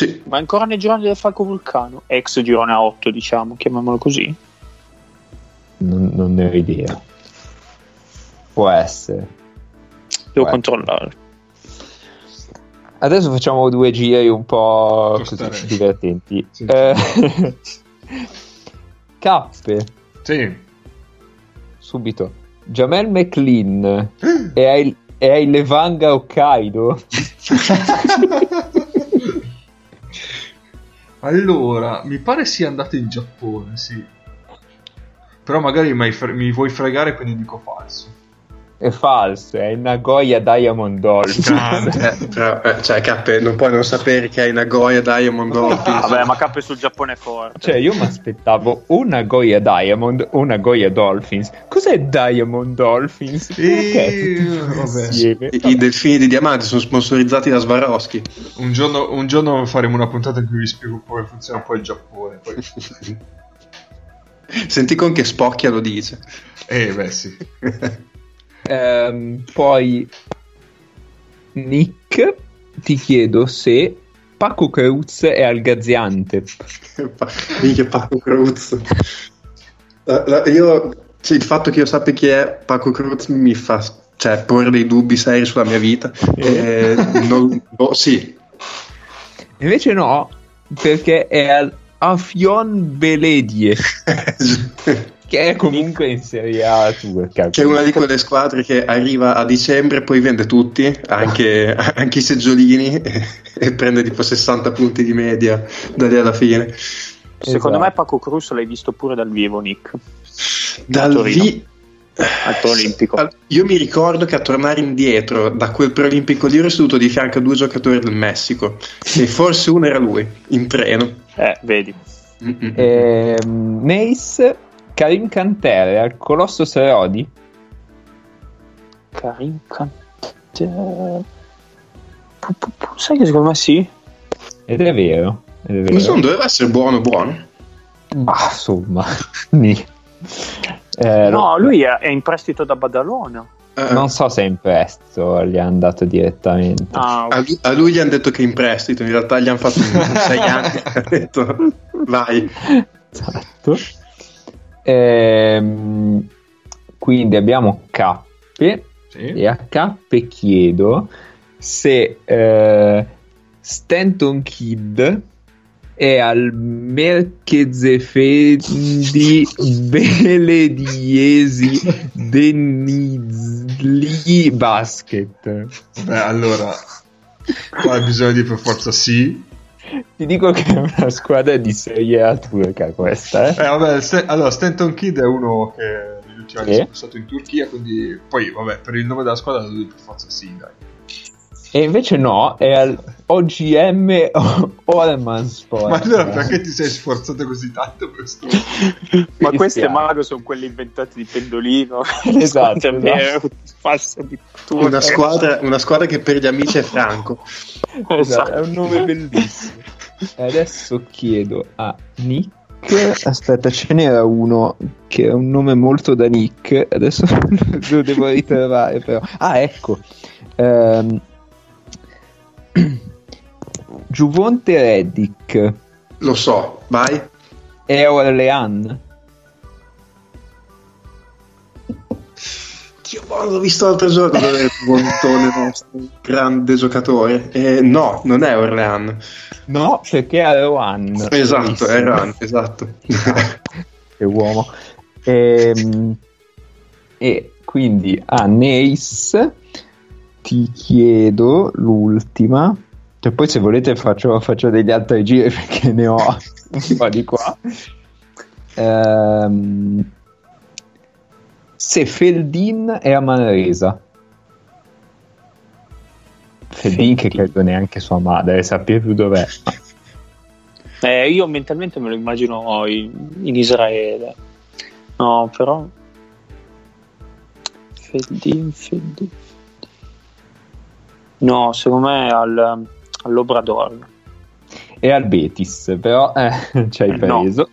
Sì, Ma ancora nel girone del Falco Vulcano, ex girone a 8, diciamo, chiamiamolo così. Non, non ne ho idea. Può essere. Devo Beh. controllare. Adesso facciamo due giri un po' così divertenti. Sì. Eh, Cappe, Sì. subito. Jamel McLean è ai, è ai Levanga Hokkaido? allora, mi pare sia andato in Giappone, sì. Però magari mi, fre- mi vuoi fregare, quindi dico falso. È falso, è il Nagoya Diamond Dolphin. Eh, però, eh, cioè, Cappe, non puoi non sapere che hai Nagoya Diamond Dolphins. Vabbè, ma cappe sul Giappone è forte. Cioè, io mi aspettavo un Nagoya Diamond o un Nagoya Dolphins. Cos'è Diamond Dolphins? Vabbè. insieme? I, i delfini di diamanti sono sponsorizzati da Swarovski. Un giorno, un giorno faremo una puntata in cui vi spiego come funziona un po' il Giappone. Poi... Senti con che spocchia lo dice. Eh, beh, sì. Ehm, poi, Nick, ti chiedo se Paco Cruz è al Gaziantep. Pa- Minchia Paco la- io, sì, il fatto che io sappia chi è Paco Cruz mi fa cioè, porre dei dubbi seri sulla mia vita. Eh, non- boh, sì, Invece no, perché è al Afion Beledie, che è comunque in Serie A turca. che è una di quelle squadre che arriva a dicembre, poi vende tutti, anche, anche i seggiolini, e, e prende tipo 60 punti di media da lì alla fine. Secondo Esatto. me Paco Cruz l'hai visto pure dal vivo, Nick. Dal Torino. vi- Al Preolimpico. Al- Io mi ricordo che a tornare indietro da quel preolimpico lì ero seduto di fianco a due giocatori del Messico e forse uno era lui in treno. Eh, vedi. Ehm, Nace, Karim Cantere al Colosso Serodi. Karim pu- Sai che secondo me sì? Ed è vero. Ed è vero. Insomma, doveva essere buono buono. Ma insomma. Eh, No, lui è, è in prestito da Badalona. Eh, Non so se in prestito gli è andato direttamente. Ah, a, lui, a lui gli hanno detto che è in prestito, in realtà gli hanno fatto un- sei anni. Ha detto vai. Esatto. Ehm, quindi abbiamo Cappe Sì. e a Cappe chiedo se eh, Stanton Kid è al Merkezefendi Belediesi Denizli Basket. Beh, allora, qua bisogna dire per forza sì. Ti dico che è una squadra di Serie A turca questa, eh? Eh, vabbè, St- allora, Stanton Kid è uno che negli ultimi anni è passato in Turchia, quindi poi, vabbè, per il nome della squadra dire per forza sì, dai. E invece no, è al OGM Ormansport. Ma allora perché ti sei sforzato così tanto per questo? ma queste mago sono quelle inventate di Pendolino. Esatto, esatto. falsa di tutto. Una squadra, una squadra che per gli amici è Franco. Esatto, è un nome bellissimo. E adesso chiedo a Nick. Aspetta, ce n'era uno che è un nome molto da Nick. Adesso lo devo ritrovare, però. Ah, ecco. Ehm, Giuvonte Reddick Lo so, vai. è Orlean. Dio, l'ho visto l'altro giorno dove è Bontone nostro, grande giocatore. Eh, no, non è Orlean. No, perché è Rohan. Esatto, è Ran, esatto. che uomo. Ehm, E, quindi a Nace ti chiedo l'ultima. E poi se volete faccio, faccio degli altri giri perché ne ho un po' di qua. Ehm, se Feldin è a Manresa. Feldin che credo neanche sua madre sappia più dov'è. Eh, io mentalmente me lo immagino in, in Israele. No, però. Feldin, Feldin. No, secondo me al, all'Obrador. È al Betis, però eh, ci hai Eh, no. preso.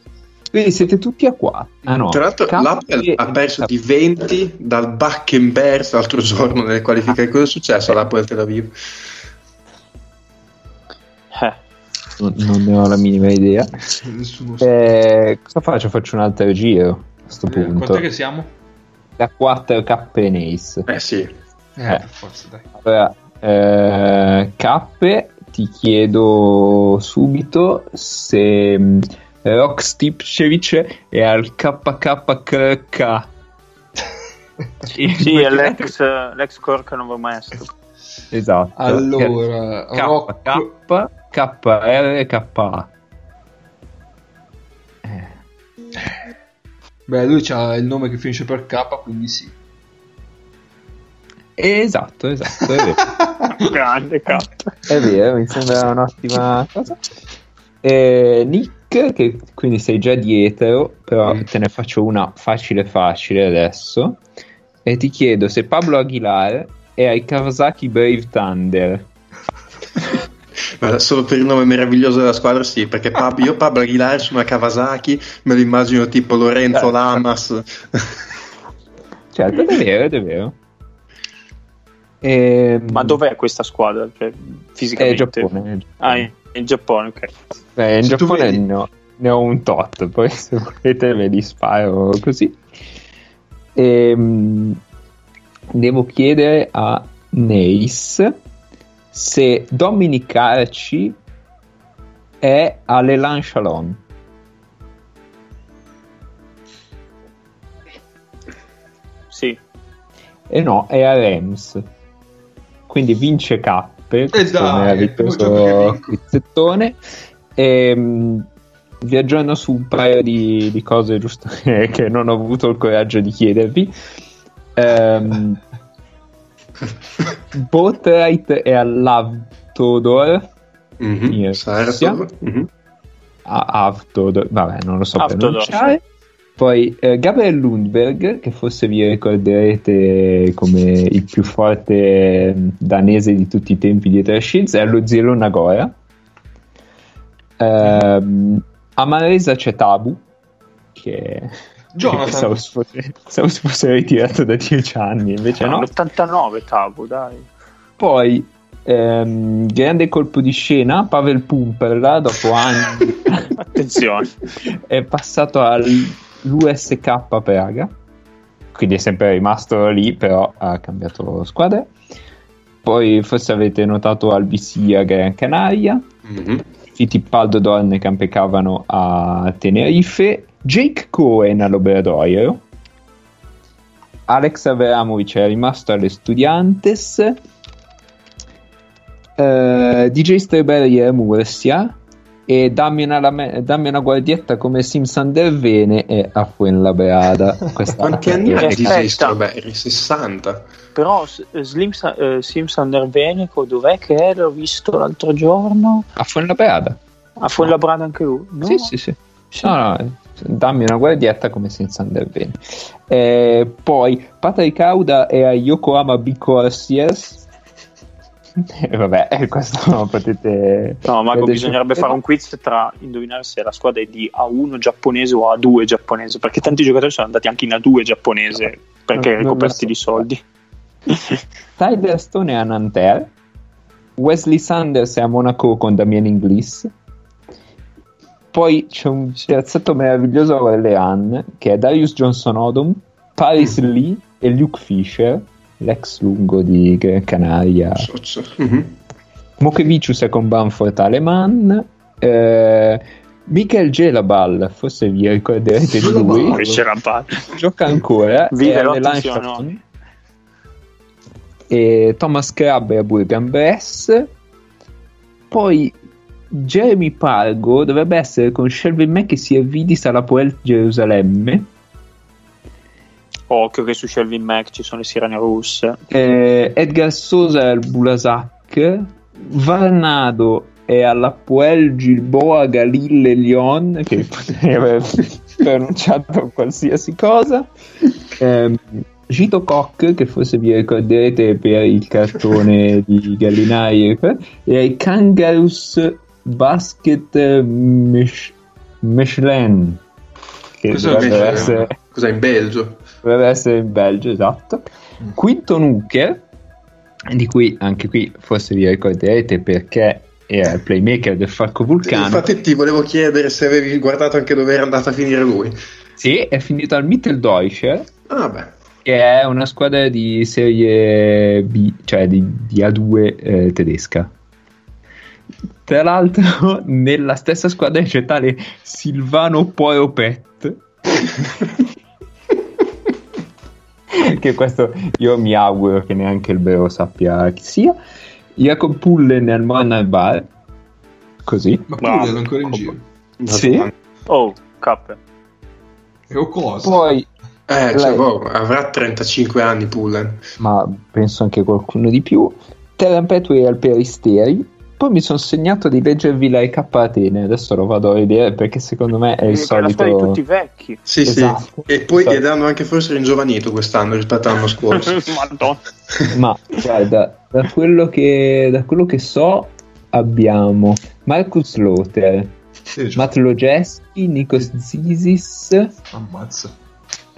Quindi siete tutti a 4. Ah, no. Tra l'altro, l'Apple ha e- perso di 20 dal Backenberg l'altro giorno nelle qualifiche. Cosa è successo all'Apple Tel Aviv? Eh, Non, non ne ho la minima idea. Nessuno sa. Eh, cosa faccio? Faccio un altro giro a questo Eh, punto. Quant'è che siamo? Da 4 K Nace. Eh sì, Eh, forza, dai. Allora, eh, Cappe, ti chiedo subito se mh, Rock Stipcevic è al KKK. sì, è l'ex, l'ex Cork Maestro. Esatto. Allora, Rock... K, K, KR, KA. Eh, Beh, lui ha il nome che finisce per K, quindi sì. Esatto, esatto, è vero. Grande cat. È vero, mi sembra un'ottima cosa. Eh, Nick, che quindi sei già dietro, però Mm. te ne faccio una facile facile adesso. E ti chiedo se Pablo Aguilar è ai Kawasaki Brave Thunder. Solo per il nome meraviglioso della squadra, sì, perché Pab- io Pablo Aguilar su una Kawasaki me lo immagino tipo Lorenzo Eh. Lamas. Certo, è vero, è vero. Ehm, Ma dov'è questa squadra? Cioè, È fisicamente? Giappone. Ah, in, in Giappone, ok. Eh, in Se Giappone vedi- ne ho, ne ho un tot, poi se volete ve li sparo così. Ehm, devo chiedere a Neis se Dominic Arci è all'Elan Chalon. Sì. E no, è a Rems. Quindi vince cappe. gioco che vinco. quizzettone. E, vi aggiorno su un paio di, di cose giusto che, non ho avuto il coraggio di chiedervi. Ehm, Boatwright è all'Avtodor. Mhm, Io- Sartor. Mhm. a Avtodor, vabbè, non lo so Avtodor, pronunciare. Poi eh, Gabriel Lundberg, che forse vi ricorderete come il più forte eh, danese di tutti i tempi dietro a Shields, è allo Zelo Nagora. Ehm, a Maresa c'è Tabu, che Jonathan. pensavo si fosse, ritirato da dieci anni, invece no. l'89 Tabu, dai. Poi ehm, grande colpo di scena, Pavel Pumperla dopo anni Attenzione. è passato all'USK Praga, quindi è sempre rimasto lì, però ha cambiato squadra. Poi forse avete notato Albisi a Gran Canaria, Mhm. Fittipaldo Dorne che impeccavano a Tenerife, Jake Cohen all'Obradoiro, Alex Avramovic è rimasto alle Studiantes, eh, DJ è a Murcia e dammi una, lame- dammi una guardietta come Simpson del Vene è a Fuenlabrada. Questa- Quanti anni ha Aspetta. DJ Strawberry? 60. Però S- Slim Sa- eh, Simpson del Veneco, dov'è che è? L'ho visto l'altro giorno. A Fuenlabrada? A Fuenlabrada anche lui? No? Sì, sì, sì. No, no, eh, dammi una guardietta come Simpson del Vene. Eh, poi Patrick Auda è a Yokohama B Corsiers. Eh, vabbè, eh, questo no, potete... No, vedere- bisognerebbe fare un quiz tra indovinare se la squadra è di A1 giapponese o A2 giapponese, perché tanti giocatori sono andati anche in A2 giapponese perché Non- non lo coperti so. di soldi. Tyler Stone è a Nanterre, Wesley Sanders è a Monaco con Damien Inglis, poi c'è un piazzetto meraviglioso a Orleans che è Darius Johnson Odom, Paris Lee e Luke Fisher, l'ex lungo di Gran Canaria. Mhm. Mokevicius è con Banford Aleman, eh, Michael Gelabal, forse vi ricorderete di lui, gioca ancora, Vive Lanciaton. noi. e Thomas Crabbe a Burgan Bress poi Jeremy Pargo dovrebbe essere con Shelby Mack e Siervidis alla Poel Gerusalemme Occhio che su Shelvin Mac ci sono le sirene russe. eh, Edgar Sosa al Bulasac Varnado è alla Poel Gilboa Galille Lyon che potrei aver pronunciato qualsiasi cosa Ehm, Gito Koch che forse vi ricorderete per il cartone di Gallinari e ai Kangaroos Basket Mich- Michelin che Questo è dovrebbe essere, Cos'è in Belgio? Dovrebbe essere in Belgio esatto Quinto Nuker di cui anche qui forse vi ricorderete perché era il playmaker del Falco Vulcano Infatti ti volevo chiedere se avevi guardato anche dove era andato a finire lui. sì, è finito al Mitteldeutscher Ah beh. che è una squadra di serie B, cioè di, di A2 eh, tedesca. Tra l'altro, nella stessa squadra c'è tale Silvano Poropet. che questo io mi auguro che neanche il vero sappia chi sia. Jacob Pullen al Monal Bar. Così. Ma pure è ancora in giro. Sì. Oh, K. E o cosa? Poi Eh, cioè, Lei- boh, avrà 35 anni Pullen. ma penso anche qualcuno di più. Terran Petway al Peristeri. Poi mi sono segnato di leggervi la EK Atene. Adesso lo vado a vedere perché secondo me è il è la storia di solito. tutti i vecchi. Sì, Esatto. sì. E poi Esatto. ed hanno anche forse ringiovanito quest'anno rispetto all'anno scorso. Madonna. Ma guarda, da quello che, da quello che so, abbiamo Marcus Lothar, Sì, Matt Lojeski, Nikos Zizis, Ammazza.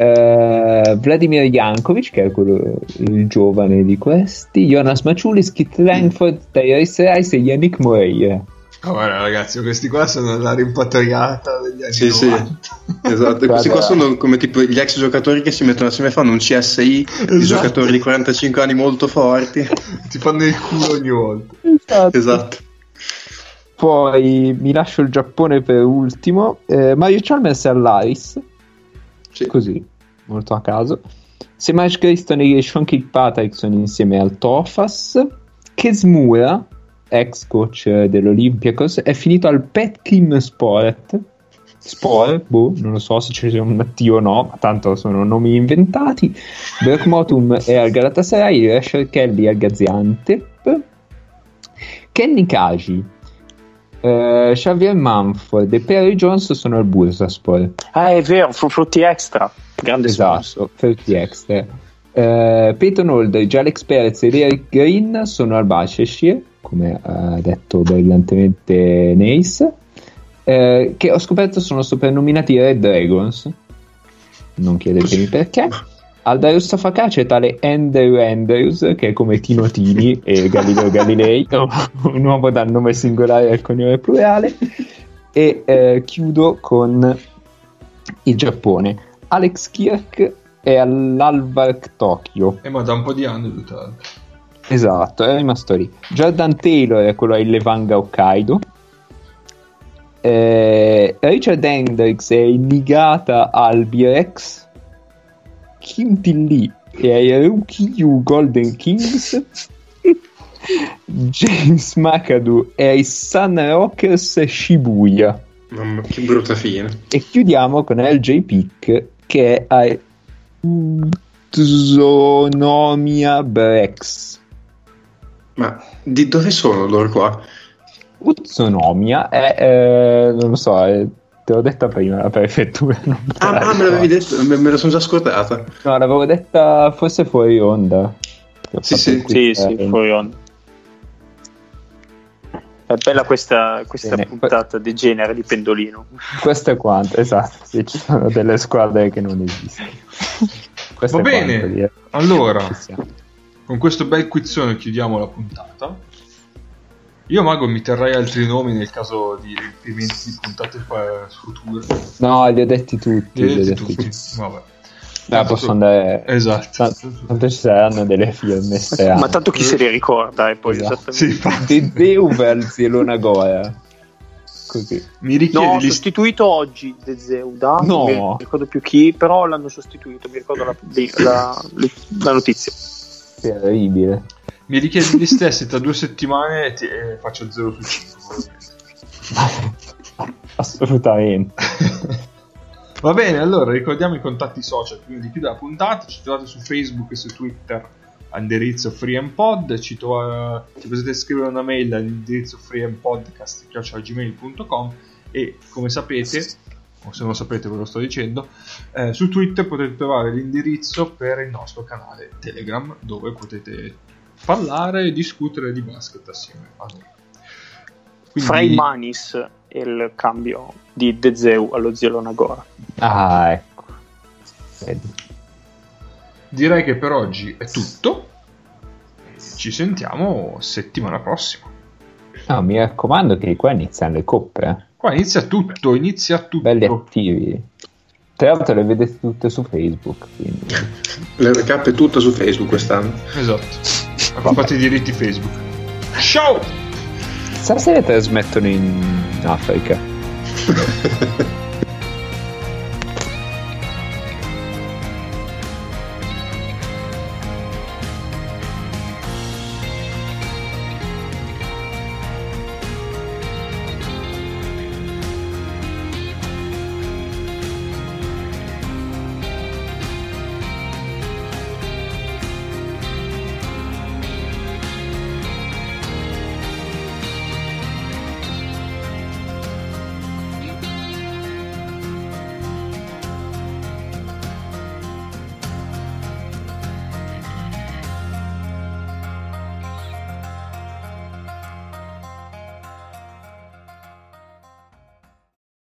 Eh, Vladimir Jankovic, che è quello, il giovane di questi, Jonas Maciulis, Kit Langford, Tyrese Rice e Yannick Moreira. Ah, guarda, ragazzi, questi qua sono la rimpatriata degli anni Sì, sì. 90. Esatto, e questi qua sono come tipo gli ex giocatori che si mettono assieme e fanno un CSI di Esatto. giocatori di 45 anni molto forti. Ti fanno il culo ogni volta. Esatto. Poi mi lascio il Giappone per ultimo. Eh, Mario Chalmers all'Aris, Sì. così, molto a caso. Semaj Criston e Sean Kirkpatrick sono insieme al Tofas. Kesmura, ex coach dell'Olympiacos, è finito al Petkim Sport. Sport, boh, non lo so se ci sia un T o no, ma tanto sono nomi inventati. Berkmotum è al Galatasaray, Rasher Kelly al Gaziantep. Kenny Kaji, eh, Xavier Manford e Perry Jones sono al Bursaspor. Ah, è vero, fu frutti extra. Grande. Esatto, Ferti Extra. Eh, Peyton Holder, Alex Perez ed Eric Green sono al Basheshir, come ha detto brillantemente Nace, eh, che ho scoperto sono soprannominati Red Dragons. Non chiedetemi perché. Al Darius Safaka c'è tale Andrew Andrews, che è come Tino Tini e Galileo Galilei, un uomo dal nome singolare al cognome plurale. E eh, chiudo con il Giappone. Alex Kirk è all'Alvark Tokyo. Eh, ma da un po' di anni, tra l'altro. Esatto, è rimasto lì. Jordan Taylor è quello a Illevanga Hokkaido. Eh, Richard Hendricks è in Nigata al Birex. Kim Tilly è ai Ryukyu Golden Kings. James McAdoo è ai Sun Rockers Shibuya. Mamma, che brutta fine. E chiudiamo con LJ Pick che è a Utsunomiya Brex. Ma di dove sono loro qua? Utsunomiya è, eh, non lo so, è- te l'ho detta prima la prefettura. Ah, ah, me l'avevi detto, me, me la sono già scordata. No, l'avevo detta forse fuori onda. Sì, sì. Sì, sì, fuori onda. È bella questa, questa Bene. puntata di genere di pendolino. Questo è quanto, esatto. Sì, ci sono delle squadre che non esistono. Questo Va bene. quanto. Allora, con questo bel quizzone chiudiamo la puntata. Io, Mago, mi terrei altri nomi nel caso di riempimenti di puntate future. No, li ho detti tutti. Li Li ho detti tutti. tutti. Vabbè. Dai, posso andare. Esatto. Tanto, ci saranno delle firme strane. Ma tanto chi se li ricorda, e poi Esatto. esattamente. Sì, infatti. Dedeu al Zielona Gora. Così. Mi richiedi No, di- sostituito oggi De Zeu da No. non mi ricordo più chi, però l'hanno sostituito, mi ricordo la, di- la- la notizia. Terribile. Mi richiedi gli stessi tra due settimane e, ti- e faccio 0 su 5. Assolutamente. Va bene, allora ricordiamo i contatti social prima di chiudere la puntata. Ci trovate su Facebook e su Twitter all'indirizzo freeandpod. Ci, tro- ci potete scrivere una mail all'indirizzo freeandpodcast.gmail.com e come sapete, o se non lo sapete ve lo sto dicendo, eh, su Twitter potete trovare l'indirizzo per il nostro canale Telegram dove potete parlare e discutere di basket assieme a noi. Quindi- Fra i Manis e il cambio di De Zeu allo Zielo Nagora. Ah, ecco. Vedi. Direi che per oggi è tutto. Ci sentiamo settimana prossima. No, mi raccomando che qua iniziano le coppe. eh. Qua inizia tutto, inizia tutto. Belli attivi. Tra l'altro le vedete tutte su Facebook. Quindi. Le recap è tutto su Facebook quest'anno. Esatto. Ha comprato i diritti Facebook. Ciao! Chissà se le trasmettono in Africa.